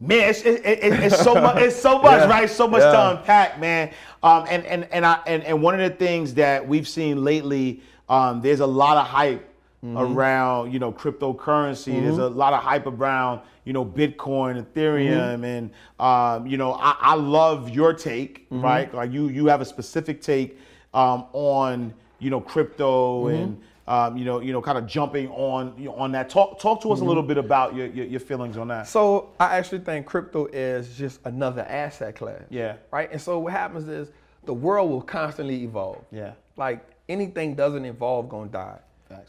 man, it's, it, it, it's so much. It's so much, Yeah. right? So much Yeah. to unpack, man. Um, and and and I and, and one of the things that we've seen lately, um, there's a lot of hype Mm-hmm. around, you know, cryptocurrency. There's a lot of hype around, you know, Bitcoin, Ethereum, Mm-hmm. and um, you know, I, I love your take, Mm-hmm. right? Like you you have a specific take um, on, you know, crypto Mm-hmm. and um, you know, you know, kind of jumping on you know, on that. Talk talk to us Mm-hmm. a little bit about your, your your feelings on that. So I actually think crypto is just another asset class. Yeah. Right? And so what happens is the world will constantly evolve. Yeah. Like anything doesn't evolve, gonna die.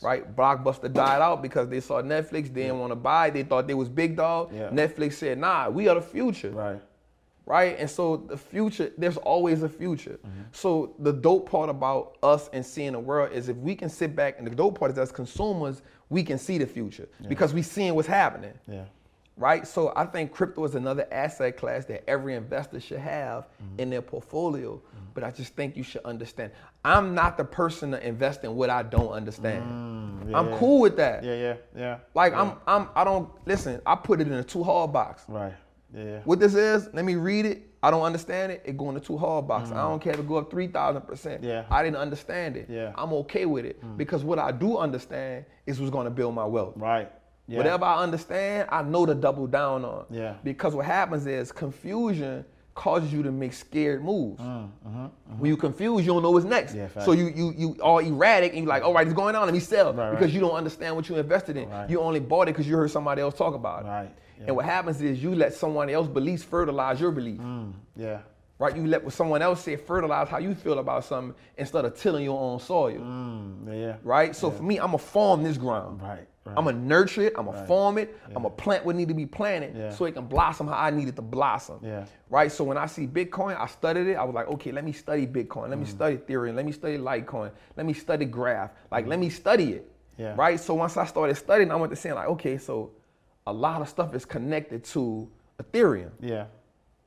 Right? Blockbuster died out because they saw Netflix, they didn't want to buy, they thought they was big dog. Yeah. Netflix said, nah, we are the future Right. right? And so the future, there's always a future. Mm-hmm. So the dope part about us and seeing the world is if we can sit back, and the dope part is as consumers, we can see the future because we seeing what's happening, Yeah. Right? So I think crypto is another asset class that every investor should have Mm-hmm. in their portfolio. But I just think you should understand. I'm not the person to invest in what I don't understand. I'm Mm, yeah. cool with that. Yeah. Yeah. Yeah. Like I'm, I'm, I don't listen. I put it in a too hard box. Right. Yeah. Yeah. What this is, let me read it. I don't understand it. It go in the too hard box. I don't care if it go up three thousand percent. Yeah. I didn't understand it. Yeah. I'm okay with it because what I do understand is what's going to build my wealth. Right. Yeah. Whatever I understand, I know to double down on. Yeah. Because what happens is confusion causes you to make scared moves. When you confused, you don't know what's next. Mm, Yeah, so you you you all erratic and you're like, all right, it's going on, let me sell. Right, because right. you don't understand what you invested in. Right. You only bought it because you heard somebody else talk about it. Right, yeah. And what happens is you let someone else's beliefs fertilize your belief. Yeah. Right? You let what someone else say fertilize how you feel about something instead of tilling your own soil. Mm, yeah. yeah. Right? So for me, I'm gonna farm this ground. Right, right. I'm gonna nurture it, I'm gonna farm it, I'm gonna plant what need to be planted Yeah. so it can blossom how I need it to blossom. Yeah. Right? So when I see Bitcoin, I studied it. I was like, okay, let me study Bitcoin, Mm. let me study Ethereum, let me study Litecoin, let me study Graph. Like, let me study it. Mm. Yeah. Right? So once I started studying, I went to saying, like, okay, so a lot of stuff is connected to Ethereum. Yeah.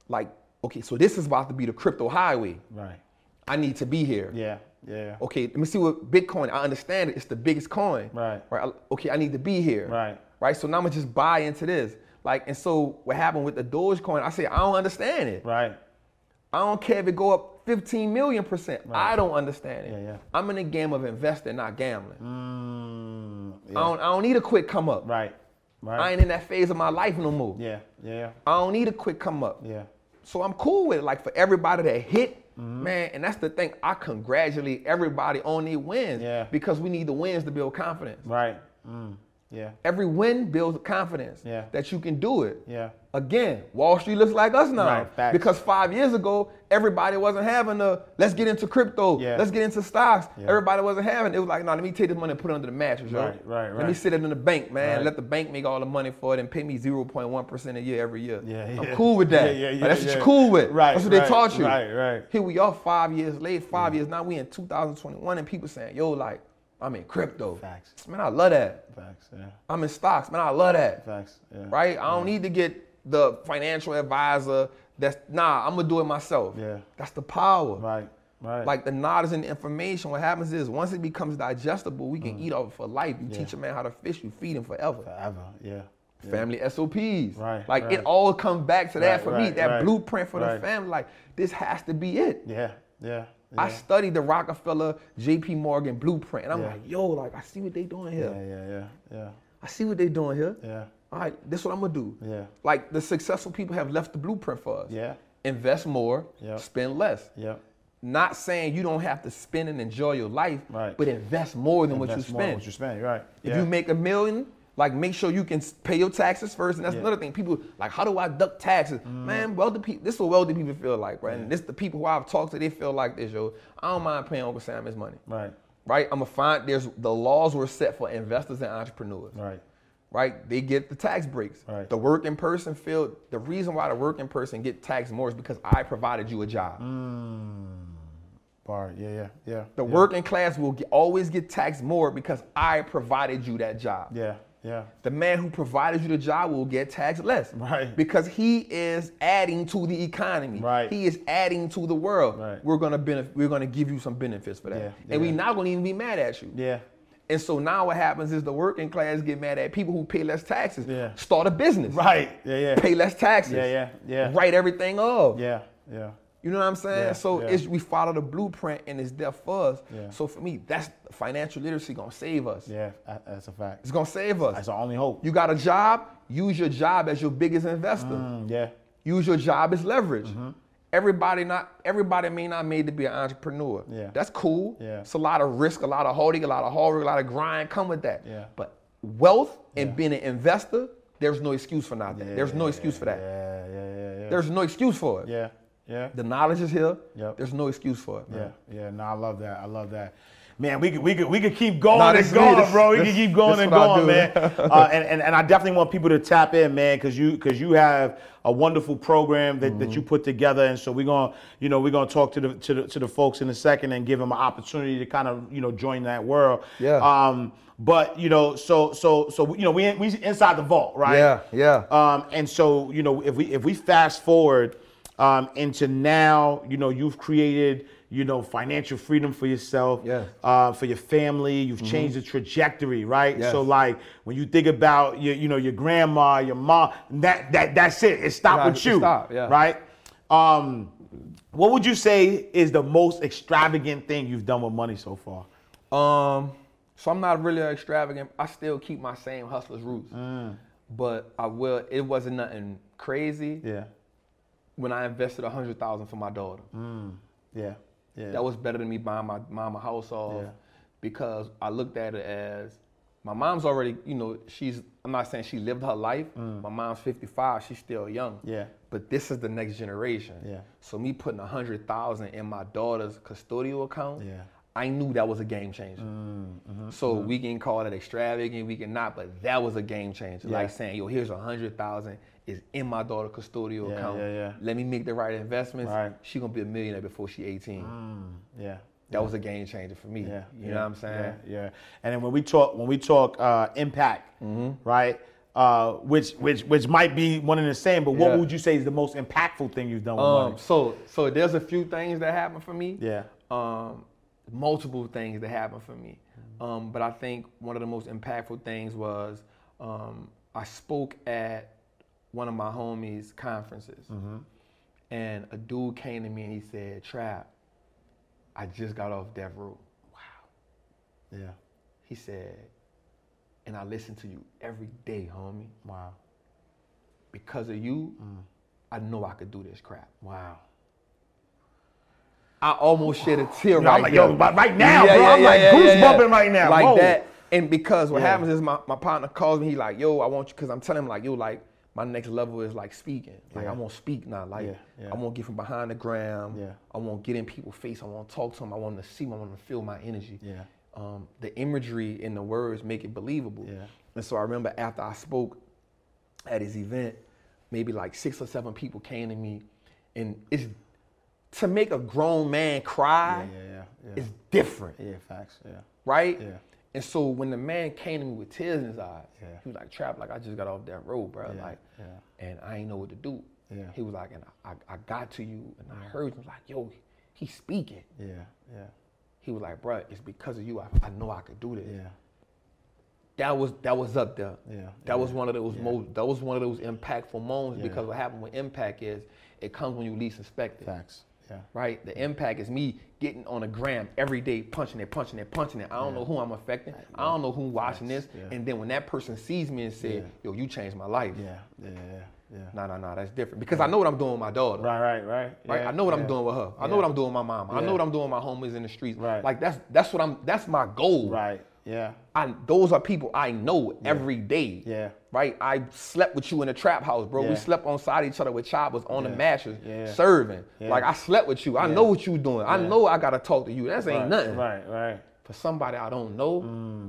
Like, okay, so this is about to be the crypto highway. Right. I need to be here. Yeah. Yeah. Okay, let me see what Bitcoin. I understand it. It's the biggest coin. Right. Right. Okay, I need to be here. Right. Right. So now I'm gonna just buy into this. Like, and so what happened with the Dogecoin? I say I don't understand it. Right. I don't care if it go up 15 million percent. I don't understand it. Yeah, yeah. I'm in the game of investing, not gambling. Mm, I don't. I don't need a quick come up. Right. Right. I ain't in that phase of my life no more. Yeah. Yeah. I don't need a quick come up. Yeah. So I'm cool with it. Like for everybody that hit, Mm-hmm. man, and that's the thing. I congratulate everybody on their wins. Yeah. Because we need the wins to build confidence. Right. Mm, yeah. Every win builds confidence Yeah. that you can do it. Yeah. Again, Wall Street looks like us now. Right, facts. Because five years ago, everybody wasn't having the let's get into crypto, Yeah. let's get into stocks. Yeah. Everybody wasn't having. It was like, no, let me take this money and put it under the mattress, yo. Right, right, Let me sit it in the bank, man. Right. Let the bank make all the money for it and pay me 0.1% a year every year. Yeah, yeah. I'm cool with that. Yeah, yeah, Like, that's yeah, what you're cool with. Right, That's what they taught you. right, right. Here we are five years late, five years now. We in 2021 and people saying, yo, like, I'm in crypto. Facts. Man, I love that. Facts. Yeah. I'm in stocks. Man, I love that Facts. Yeah. right? I don't need to get the financial advisor. That's nah. I'm gonna do it myself. Yeah. That's the power. Right. Right. Like the knowledge and the information. What happens is once it becomes digestible, we can mm. eat off it for life. You teach a man how to fish, you feed him forever. forever. Yeah. yeah. Family SOPs. Right, Like right. it all comes back to that Right, for me. That blueprint for the family. Like this has to be it. Yeah. Yeah. I studied the Rockefeller, J.P. Morgan blueprint, and I'm Yeah. like, yo, like I see what they doing here. Yeah. Yeah. Yeah. Yeah. I see what they doing here. Yeah. All right, this is what I'm gonna do. Yeah. Like the successful people have left the blueprint for us. Yeah. Invest more, Yep. spend less. Yeah. Not saying you don't have to spend and enjoy your life, Right. but invest more than what you Invest more than spend. What you spend. Right. If you make a million, like make sure you can pay your taxes first. And that's Yeah. another thing. People like, how do I duck taxes? Mm. Man, wealthy people. This is what wealthy people feel like, right? And this the people who I've talked to. They feel like this, yo. I don't mind paying Uncle Sam his money. Right. Right? I'm gonna find there's the laws were set for investors and entrepreneurs Right. right? They get the tax breaks. Right. The working person feel the reason why the working person get taxed more is because I provided you a job. Mm. Bar. Yeah. Yeah. Yeah. The yeah. working class will get, always get taxed more because I provided you that job. Yeah. Yeah. The man who provided you the job will get taxed less. Right. Because he is adding to the economy. Right. He is adding to the world. Right. We're gonna benefit, we're gonna give you some benefits for that. Yeah, And we're not gonna even be mad at you. Yeah. And so now what happens is the working class get mad at people who pay less taxes. Yeah. Start a business. Right. Yeah. Yeah. Pay less taxes. Yeah, yeah, yeah. Write everything off. Yeah. Yeah. You know what I'm saying? Yeah, so yeah. It's, we follow the blueprint and it's there for us. Yeah. So for me, that's financial literacy gonna save us. Yeah. That's a fact. It's gonna save us. That's our only hope. You got a job, use your job as your biggest investor. Mm, yeah. Use your job as leverage. Everybody not everybody may not made to be an entrepreneur. Yeah. That's cool. Yeah. It's a lot of risk, a lot of holding, a lot of hard work, a lot of grind come with that. Yeah. But wealth and Yeah. being an investor, there's no excuse for not that. There's no Yeah, excuse for that. Yeah. Yeah. Yeah. Yeah. There's no excuse for it. Yeah. Yeah. The knowledge is here. Yep. There's no excuse for it. Yeah, man. yeah. No, I love that. I love that. Man, we could we could we could keep going Nah, and this is me. going, This- bro. We this- could keep going and going, man. uh, and, and and I definitely want people to tap in, man, because you because you have a wonderful program that, Mm-hmm. that you put together, and so we're gonna you know we're gonna talk to the to the to the folks in a second and give them an opportunity to kind of you know join that world. Yeah. Um. But you know, so so so you know we we inside the vault, right? Yeah, yeah. Um, and so, you know, if we if we fast forward um, into now, you know, you've created, you know, financial freedom for yourself, Yeah. uh, for your family. You've changed the trajectory, right? Yes. So, like, when you think about your, you know, your grandma, your mom, that that that's it. It stopped Yeah, with you, stopped, yeah. right? Um, what would you say is the most extravagant thing you've done with money so far? Um, so I'm not really extravagant. I still keep my same hustler's roots. Mm. But I will. It wasn't nothing crazy. Yeah. When I invested a hundred thousand for my daughter. Yeah. Yeah. That was better than me buying my mom a house off Yeah. because I looked at it as my mom's already, you know, she's I'm not saying she lived her life. My mom's 55, she's still young. Mm. Yeah. But this is the next generation. Yeah. So me putting a hundred thousand in my daughter's custodial account, Yeah. I knew that was a game changer. Mm-hmm. so we can call it extravagant, we can not, but that was a game changer. Yeah. Like saying, yo, here's a hundred thousand is in my daughter custodial Yeah, account. yeah, yeah. Let me make the right investments. Right. She gonna be a millionaire before she 18. yeah. That was a game changer for me. Yeah, You yeah, know what I'm saying? Yeah, yeah. And then when we talk, when we talk uh, impact, Mm-hmm. right? Uh, which which which might be one and the same, but what Yeah. would you say is the most impactful thing you've done with Um, money? so so there's a few things that happened for me. Yeah. Um, multiple things that happened for me. Um, but I think one of the most impactful things was um, I spoke at one of my homies' conferences, mm-hmm. and a dude came to me and he said, "Trap, I just got off death row." Wow. Yeah. He said, and I listen to you every day, homie. Wow. Because of you, mm. I know I could do this crap. Wow. I almost shed a tear No, right I'm like, there. yo, but right now, bro, I'm like goosebumping right now. Like Whoa. that. And because what Yeah. happens is my, my partner calls me, he like, yo, I want you, because I'm telling him like, yo, like, my next level is like speaking. Like Yeah. I want to speak now. Like Yeah, yeah. I want to get from behind the gram. Yeah. I want to get in people's face. I want to talk to them. I want them to see them. I want them to feel my energy. Yeah. Um, the imagery in the words make it believable. Yeah. And so I remember after I spoke at his event, maybe like six or seven people came to me, and it's to make a grown man cry Yeah, yeah, yeah, yeah. is different, Yeah, facts. Yeah. right? Yeah. And so when the man came to me with tears in his eyes, Yeah. he was like, "Trap, like I just got off that road, bro. Yeah, Like, yeah. and I ain't know what to do." He was like, and I, I got to you, and I heard him like, "Yo, he's speaking." Yeah. Yeah. He was like, bro, it's because of you. I, I know I could do this." Yeah. that was that was up there. Yeah, That was one of those most that was one of those impactful moments because what happened with impact is it comes when you least expect it. Facts. Yeah. Right? The impact is me getting on a gram every day, punching it, punching it, punching it. I don't know who I'm affecting. I don't know who's watching this. Yeah. And then when that person sees me and says, yo, you changed my life. Yeah. Yeah. Yeah. Yeah. Nah, nah, nah, that's different. Because I know what I'm doing with my daughter. Right. Right. Right. Right? I know what yeah. I'm doing with her. I know what I'm doing with my mom. I know what I'm doing with my homies in the streets. Right. Like that's that's what I'm that's my goal. Right. Yeah. I those are people I know every day. Yeah. Right? I slept with you in a trap house, bro. Yeah. We slept on side each other with choppers on the Yeah. mattress, Yeah. serving. Yeah. Like I slept with you. I Yeah. know what you doing. I know I gotta talk to you. That ain't right. nothing. Right. Right. For somebody I don't know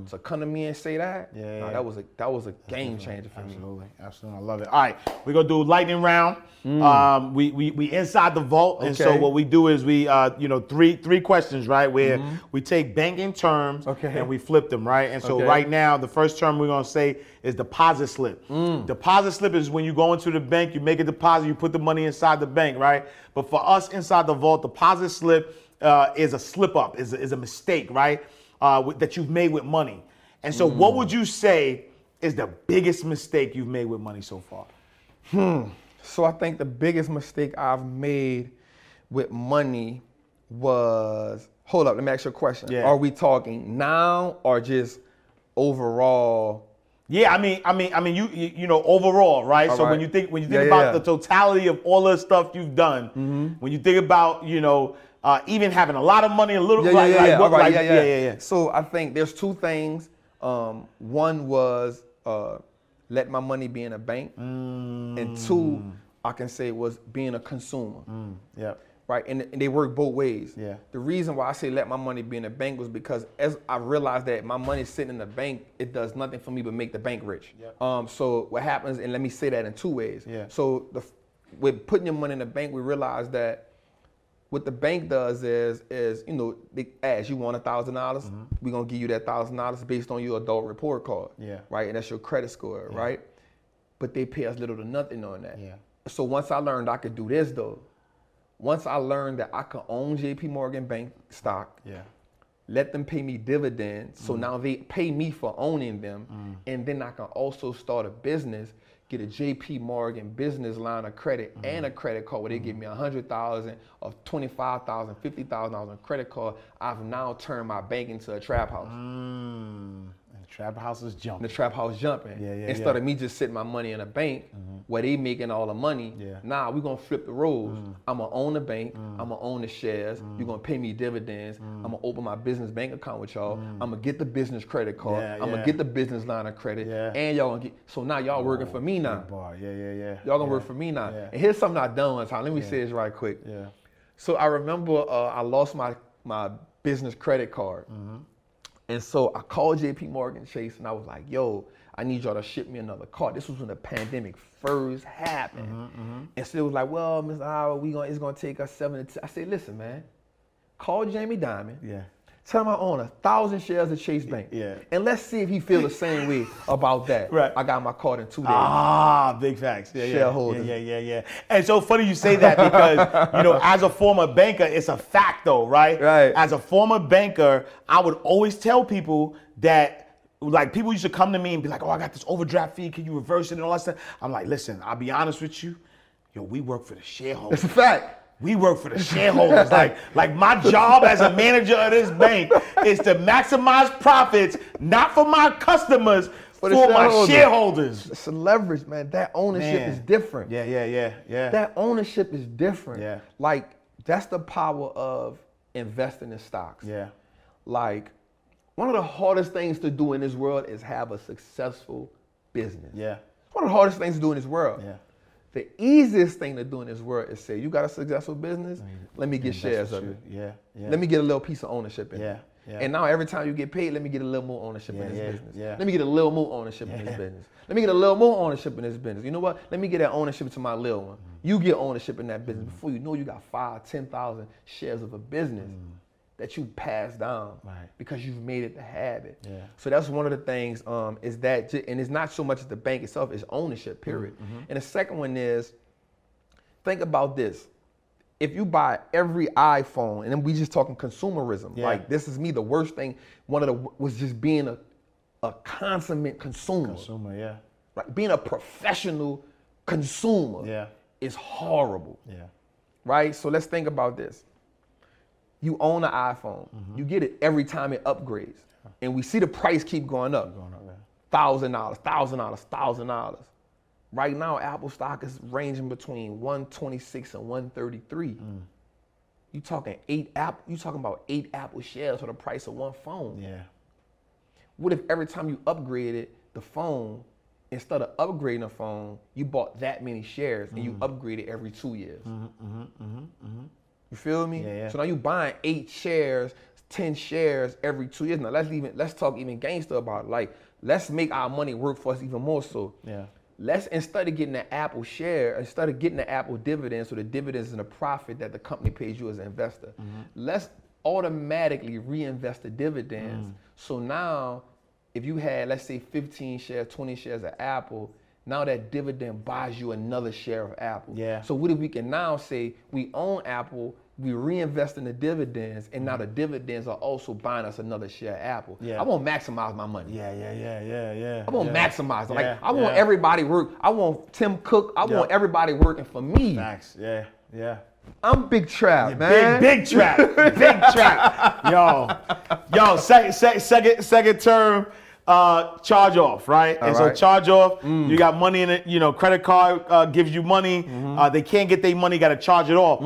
to come to me and say that, Yeah, yeah. that was a that was a game changer for me. Absolutely, absolutely. I love it. All right, we're gonna do lightning round. Um, we, we we inside the vault, and so Mm. What we do is we uh, you know three three questions, right? Where we take banking terms Mm-hmm. Okay. and we flip them, right? And so Okay. right now, the first term we're gonna say is deposit slip. Mm. Deposit slip is when you go into the bank, you make a deposit, you put the money inside the bank, right? But for us inside the vault, deposit slip uh, is a slip up, is a, is a mistake, right? Uh, with- that you've made with money. And so, Mm. what would you say is the biggest mistake you've made with money so far? Hmm. So I think the biggest mistake I've made with money was hold up, let me ask you a question. Yeah. Are we talking now or just overall? Yeah, I mean, I mean, I mean, you you, you know, overall, right? All so when you think when you think yeah, about yeah. Mm-hmm. the totality of all the stuff you've done, when you think about you know uh, even having a lot of money, a little Yeah, like, yeah, yeah, like yeah. what- right, like- yeah, yeah. yeah, yeah, yeah. So I think there's two things. Um, one was uh, let my money be in a bank, and two, I can say was being a consumer. Yep. Right, and, and they work both ways. Yeah. The reason why I say let my money be in the bank was because as I realized that my money sitting in the bank, it does nothing for me but make the bank rich. Yep. Um, so what happens, and let me say that in two ways. Yeah. So the with putting your money in the bank, we realize that what the bank does is is you know they ask you want a thousand dollars, mm-hmm. we're gonna give you that thousand dollars based on your adult report card. Yeah. Right, and that's your credit score, right? But they pay us little to nothing on that. Yeah. So once I learned I could do this though, once I learned that I could own J.P. Morgan Bank stock, Yeah. let them pay me dividends. So mm-hmm. now they pay me for owning them, mm. and then I can also start a business, get a J.P. Morgan business line of credit and a credit card where they give me a hundred thousand or twenty five thousand, fifty thousand dollars on credit card. I've now turned my bank into a trap house. Mm, Trap house is jumping. the trap house jumping. Yeah, yeah, Instead yeah. of me just sitting my money in a bank mm-hmm. where they making all the money. Yeah. Nah, we gonna flip the roles. Mm. I'm gonna own the bank. Mm. I'm gonna own the shares. Mm. You're gonna pay me dividends. I'm gonna open my business bank account with y'all. I'm gonna get the business credit card. Yeah, I'm gonna yeah. get the business line of credit. Yeah. And y'all gonna get. So now y'all working for me now. Bar. Yeah, yeah, yeah. Y'all gonna work for me now. And here's something I done one time. Let me say this right quick. Yeah. So I remember uh, I lost my my business credit card, Mm-hmm. And so I called J.P. Morgan Chase and I was like, "Yo, I need y'all to ship me another car. This was when the pandemic first happened, Mm-hmm, and so it was like, "Well, Mr. Howard, we gonna it's gonna take us seven to 10. I said, "Listen, man, call Jamie Dimon. Yeah. Tell him I own a thousand shares of Chase Bank. Yeah. And let's see if he feel the same way about that. Right. I got my card in two days. Ah, big facts. Yeah, yeah, Shareholders. Yeah, yeah, yeah, yeah. And so funny you say that because you know, as a former banker, it's a fact though, right? Right. As a former banker, I would always tell people that. Like people used to come to me and be like, "Oh, I got this overdraft fee. Can you reverse it and all that stuff?" I'm like, "Listen, I'll be honest with you. Yo, we work for the shareholders. It's a fact. We work for the shareholders. like, like my job as a manager of this bank is to maximize profits, not for my customers, for, the my shareholders. shareholders. It's a leverage, man. That ownership Man. is different. Yeah, yeah, yeah, yeah. That ownership is different. Yeah. Like that's the power of investing in stocks. yeah, Like one of the hardest things to do in this world is have a successful business. yeah, one of the hardest things to do in this world. yeah. The easiest thing to do in this world is say, you got a successful business, let me get shares of it. Yeah, yeah. Let me get a little piece of ownership in Yeah, it. yeah. And now every time you get paid, let me get a little more ownership Yeah, in this yeah, business. yeah. Let me get a little more ownership in this business. Let me get a little more ownership in this business. You know what? Let me get that ownership to my little one. You get ownership in that business Mm. before you know you got five, ten thousand shares of a business that you pass down. Right. because you've made it the habit. Yeah. So that's one of the things um, is that, and it's not so much the bank itself, it's ownership, period. Mm-hmm. And the second one is, think about this. If you buy every iPhone, and then we just talking consumerism, Yeah. like this is me, the worst thing, one of the was just being a, a consummate consumer. Consumer, yeah, Like being a professional consumer Yeah. is horrible yeah, right? So let's think about this. You own an iPhone. Mm-hmm. You get it every time it upgrades. And we see the price keep going up. Going up, yeah. Thousand dollars, thousand dollars, thousand dollars. Right now, Apple stock is ranging between 126 and 133. Mm. You talking eight app? You talking about eight Apple shares for the price of one phone? yeah, What if every time you upgraded the phone, instead of upgrading the phone, you bought that many shares and you Mm-hmm. upgraded every two years? You feel me? Yeah, yeah. So now you buying eight shares, ten shares every two years. Now let's even let's talk even gangster about it. Like let's make our money work for us even more so. Yeah. Let's instead of getting the Apple share, instead of getting the Apple dividends, so the dividends and the profit that the company pays you as an investor, Mm-hmm. let's automatically reinvest the dividends. Mm. So now, if you had let's say 15 shares, 20 shares of Apple, now that dividend buys you another share of Apple. Yeah. So what if we can now say we own Apple, we reinvest in the dividends, and now the mm-hmm. dividends are also buying us another share of Apple. Yeah. I want to maximize my money. yeah, yeah, yeah, yeah, yeah. I want to yeah. maximize it. Yeah, Like I want yeah. everybody work. I want Tim Cook. I Yeah. want everybody working for me. Facts. Yeah, yeah. I'm Big Trap, man. Big, big trap, big trap. Yo, yo, second, second, second, second term, uh, charge off, right? and so charge off, you got money in it. You know, credit card uh, gives you money. Uh, they can't get their money, got to charge it off.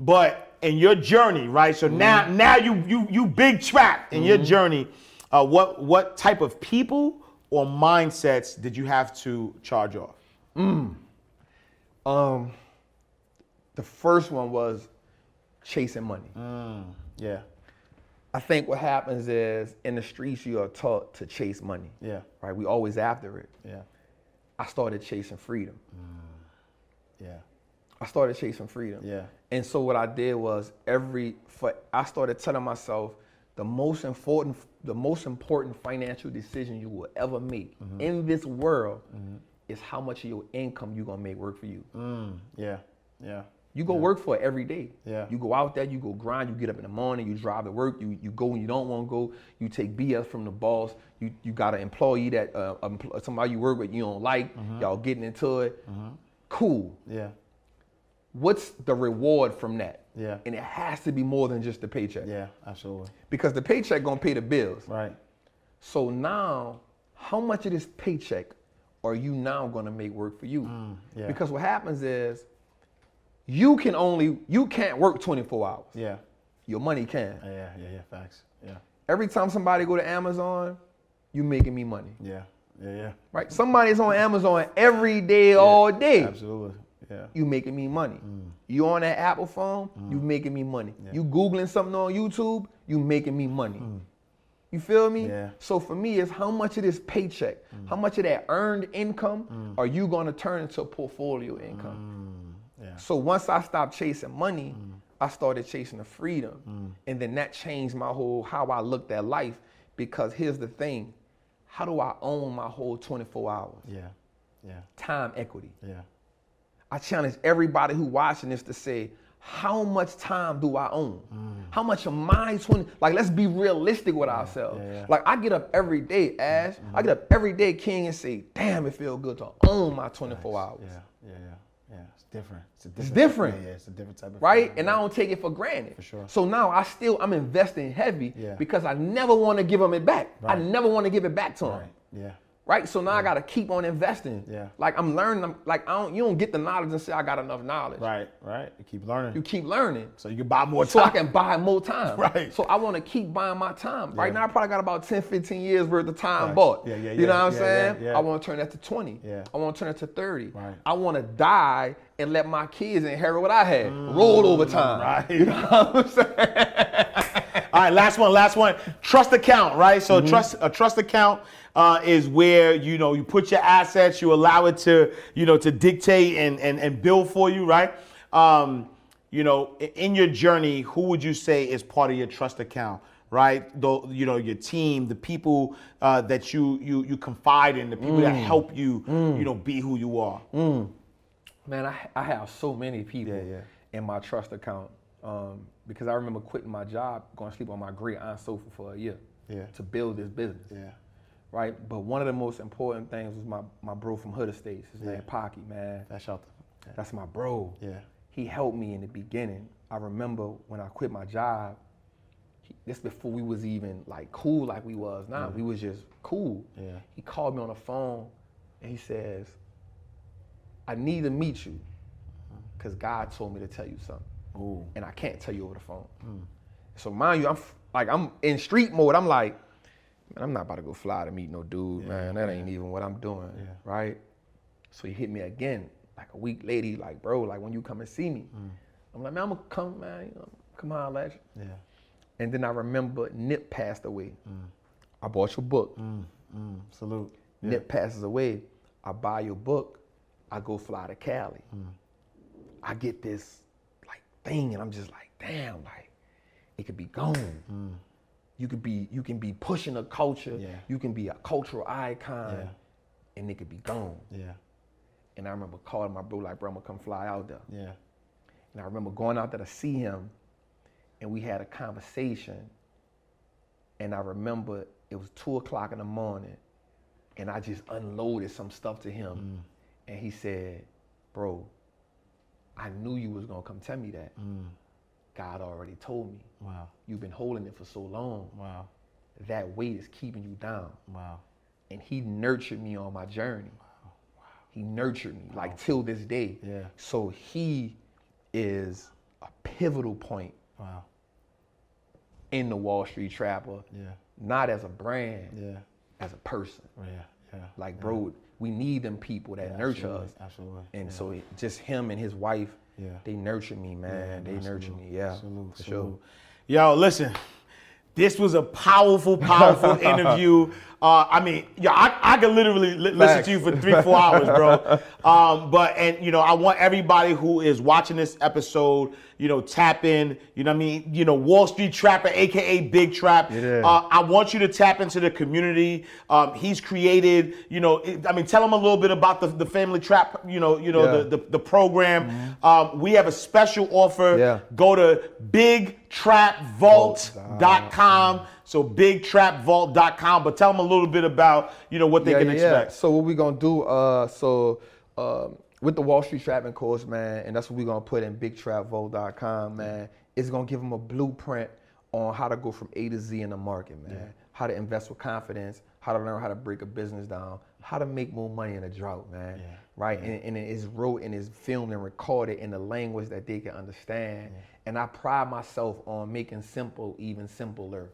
But in your journey, right? So now, now you you you big trap in your journey. Uh, what what type of people or mindsets did you have to charge off? Um, the first one was chasing money. Yeah, I think what happens is in the streets you are taught to chase money. yeah, Right? We always after it. yeah, I started chasing freedom. Mm. yeah, I started chasing freedom. Yeah. And so what I did was every for I started telling myself the most important the most important financial decision you will ever make Mm-hmm. in this world mm-hmm. is how much of your income you're gonna make work for you. Mm. yeah, yeah. You go work for it every day. Yeah. You go out there, you go grind, you get up in the morning, you drive to work, you, you go when you don't want to go, you take BS from the boss, you, you got an employee that, uh, somebody you work with you don't like, Mm-hmm. y'all getting into it. Cool. Yeah, What's the reward from that? Yeah. And it has to be more than just the paycheck. yeah, absolutely. Because the paycheck gonna pay the bills. Right. So now how much of this paycheck are you now gonna make work for you? Mm, yeah. Because what happens is you can only you can't work 24 hours. Yeah. Your money can. Yeah, yeah, yeah. Facts. Yeah. Every time somebody go to Amazon, you making me money. Yeah. Yeah, yeah. Right? Somebody's on Amazon every day, all day. Absolutely. Yeah. You making me money. Mm. You on that Apple phone, you making me money. You Googling something on YouTube, you making me money. You feel me? Mm. Yeah. So for me, it's how much of this paycheck, how much of that earned income are you gonna turn into a portfolio income? Yeah. So once I stopped chasing money, mm. I started chasing the freedom. Mm. And then that changed my whole how I looked at life. Because here's the thing, how do I own my whole 24 hours? Yeah. Yeah. Time equity. Yeah. I challenge everybody who watching this to say, how much time do I own? Mm. How much of my 20, like let's be realistic with ourselves. Mm. yeah, yeah. Like I get up every day, Ash, I mm-hmm. get up every day, King, and say, damn, it feel good to own my 24 hours. Yeah. Yeah. Yeah. Yeah. It's different. It's a different. different. Yeah, yeah. It's a different type of. Right? feeling, And. I don't take it for granted. For sure. So now I still, I'm investing heavy Yeah. because I never want to give them it back. I never want to give it back to them. Right. Yeah. Right? So now I gotta keep on investing. Yeah. Like I'm learning, I'm, like I don't, you don't get the knowledge and say I got enough knowledge. Right. Right. You keep learning. You keep learning. so you can buy more time. so. I can buy more time. Right. So I want to keep buying my time. Right Yeah. now, I probably got about 10, 15 years worth of time Right. bought. Yeah, yeah, You yeah, know what I'm saying? yeah, yeah. I want to turn that to 20. Yeah. I want to turn it to 30. Right. I want to die and let my kids inherit what I had. Roll over time. Mm, right. You know what I'm saying? All right, last one, last one. Trust account, right? So Mm-hmm. trust a trust account uh, is where you know you put your assets, you allow it to you know to dictate and and, and build for you, right? Um, you know, in your journey, who would you say is part of your trust account? Right, Though you know your team, the people uh, that you you you confide in, the people Mm. that help you, you know, be who you are. Man, I, I have so many people Yeah, yeah. in my trust account um, because I remember quitting my job, going to sleep on my great aunt's sofa for a year Yeah. to build this business. Yeah, Right? But one of the most important things was my, my bro from Hood Estates. His name Pocky, man. that's shelter. That's my bro. Yeah. He helped me in the beginning. I remember when I quit my job, he, this before we was even like cool like we was now. We was just cool. Yeah. He called me on the phone and he says, I need to meet you because God told me to tell you something. Ooh. And I can't tell you over the phone. So mind you, I'm f- like I'm in street mode. I'm like, man, I'm not about to go fly to meet no dude, man. That ain't even what I'm doing. Yeah. Right? So he hit me again, like a week later, like, bro, like when you come and see me. I'm like, man, I'm gonna come, man, you know, come on, you. Yeah. And then I remember Nip passed away. I bought your book. Mm, salute. Nip passes away. I buy your book. I go fly to Cali. Mm. I get this thing, and I'm just like, damn, like it could be gone. You could be, you can be pushing a culture. Mm. Yeah. You can be a cultural icon, Yeah. and it could be gone. Yeah. And I remember calling my bro like, bro, I'm gonna come fly out there. Yeah. And I remember going out there to see him, and we had a conversation. And I remember it was two o'clock in the morning, and I just unloaded some stuff to him. And he said, Bro, I knew you was gonna come tell me that. Mm. God already told me. Wow. You've been holding it for so long. Wow. That weight is keeping you down. Wow. And he nurtured me on my journey. Wow. He nurtured me like till this day. Yeah. So he is a pivotal point Wow. in the Wall Street Trapper, Yeah. not as a brand, Yeah. as a person. Yeah. Yeah. Like, bro, we need them people that nurture absolutely, us. absolutely, And yeah. so it, just him and his wife, Yeah. they nurture me, man. they nurture me, yeah. Salute, for sure. Yo, listen. This was a powerful, powerful interview. Uh, I mean, yeah, I, I could literally li- listen to you for three, four hours, bro. Um, but and you know, I want everybody who is watching this episode, you know, tap in. You know, what I mean, you know, Wall Street Trapper, aka Big Trap. Yeah. Uh, I want you to tap into the community. Um, he's created, you know, it- I mean, tell him a little bit about the, the Family Trap, you know, you know, Yeah. the, the the program. Um, we have a special offer. Yeah. Go to bigtrapvault.com. So bigtrapvault.com. But tell them a little bit about, you know, what they can expect. Yeah. So what we gonna do? Uh, so um, with the Wall Street Trapping course, man, and that's what we're gonna put in bigtrapvault.com, man. It's gonna give them a blueprint on how to go from A to Z in the market, man. how to invest with confidence, how to learn how to break a business down, how to make more money in a drought, man. Right? And, and it is wrote and is filmed and recorded in the language that they can understand. And I pride myself on making simple even simpler.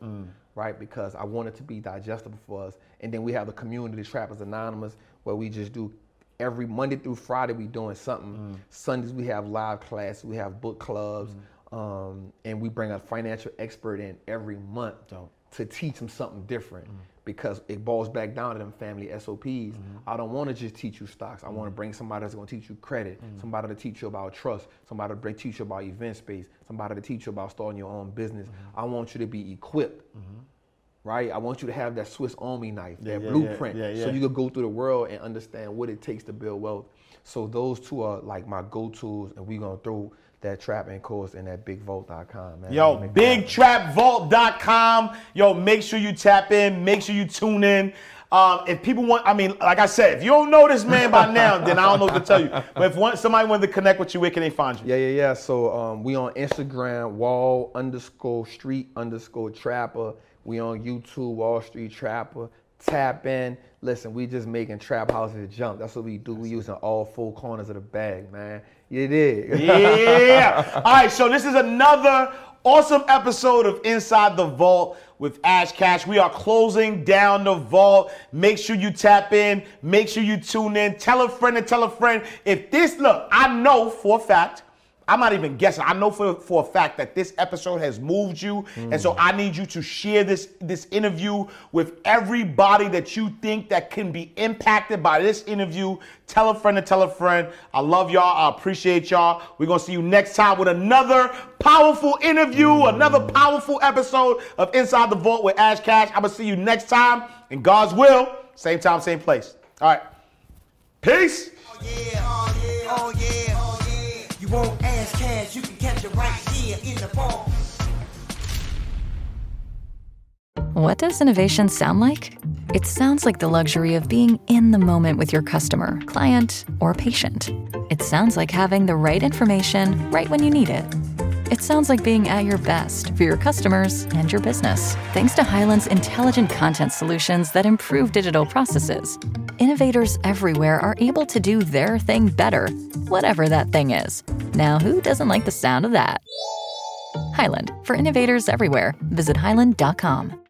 Right? Because I want it to be digestible for us. And then we have the community, Trappers Anonymous, where we just do every Monday through Friday we doing something. Mm. Sundays we have live classes, we have book clubs, mm. um, and we bring a financial expert in every month to teach them something different. Mm. Because it boils back down to them family SOPs. Mm-hmm. I don't want to just teach you stocks. I want to mm-hmm. bring somebody that's going to teach you credit, mm-hmm. somebody to teach you about trust, somebody to teach you about event space, somebody to teach you about starting your own business. I want you to be equipped right? I want you to have that Swiss Army knife, that yeah, yeah, blueprint, yeah, yeah. so you could go through the world and understand what it takes to build wealth. So those two are like my go-tos, and we're gonna throw that trapping course in that bigvault.com, man. Yo, Make that happen. bigtrapvault.com. Yo, make sure you tap in. Make sure you tune in. Um, if people want, I mean, like I said, if you don't know this man by now, then I don't know what to tell you. But if one, somebody wanted to connect with you, where can they find you? Yeah, yeah, yeah. So um, we on Instagram, wall underscore street underscore trapper. We on YouTube, Wall Street Trapper. Tap in. Listen, we just making trap houses jump. That's what we do. We using all four corners of the bag, man. You did. Yeah. All right, so this is another awesome episode of Inside the Vault with Ash Cash. We are closing down the vault. Make sure you tap in. Make sure you tune in. Tell a friend and tell a friend. If this, look, I know for a fact, I'm not even guessing. I know for, for a fact that this episode has moved you. And so I need you to share this, this interview with everybody that you think that can be impacted by this interview. Tell a friend and tell a friend. I love y'all. I appreciate y'all. We're going to see you next time with another powerful interview, another powerful episode of Inside the Vault with Ash Cash. I'm going to see you next time in God's will. Same time, same place. All right. Peace. Oh yeah, oh yeah, oh yeah. Won't Ash Cash, you can catch it right here in the ball. What does innovation sound like? It sounds like the luxury of being in the moment with your customer, client, or patient. It sounds like having the right information right when you need it. It sounds like being at your best for your customers and your business. Thanks to Hyland's intelligent content solutions that improve digital processes, innovators everywhere are able to do their thing better, whatever that thing is. Now, who doesn't like the sound of that? Hyland, for innovators everywhere, visit hyland.com.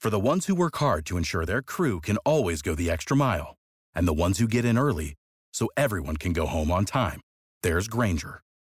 For the ones who work hard to ensure their crew can always go the extra mile, and the ones who get in early so everyone can go home on time, there's Grainger,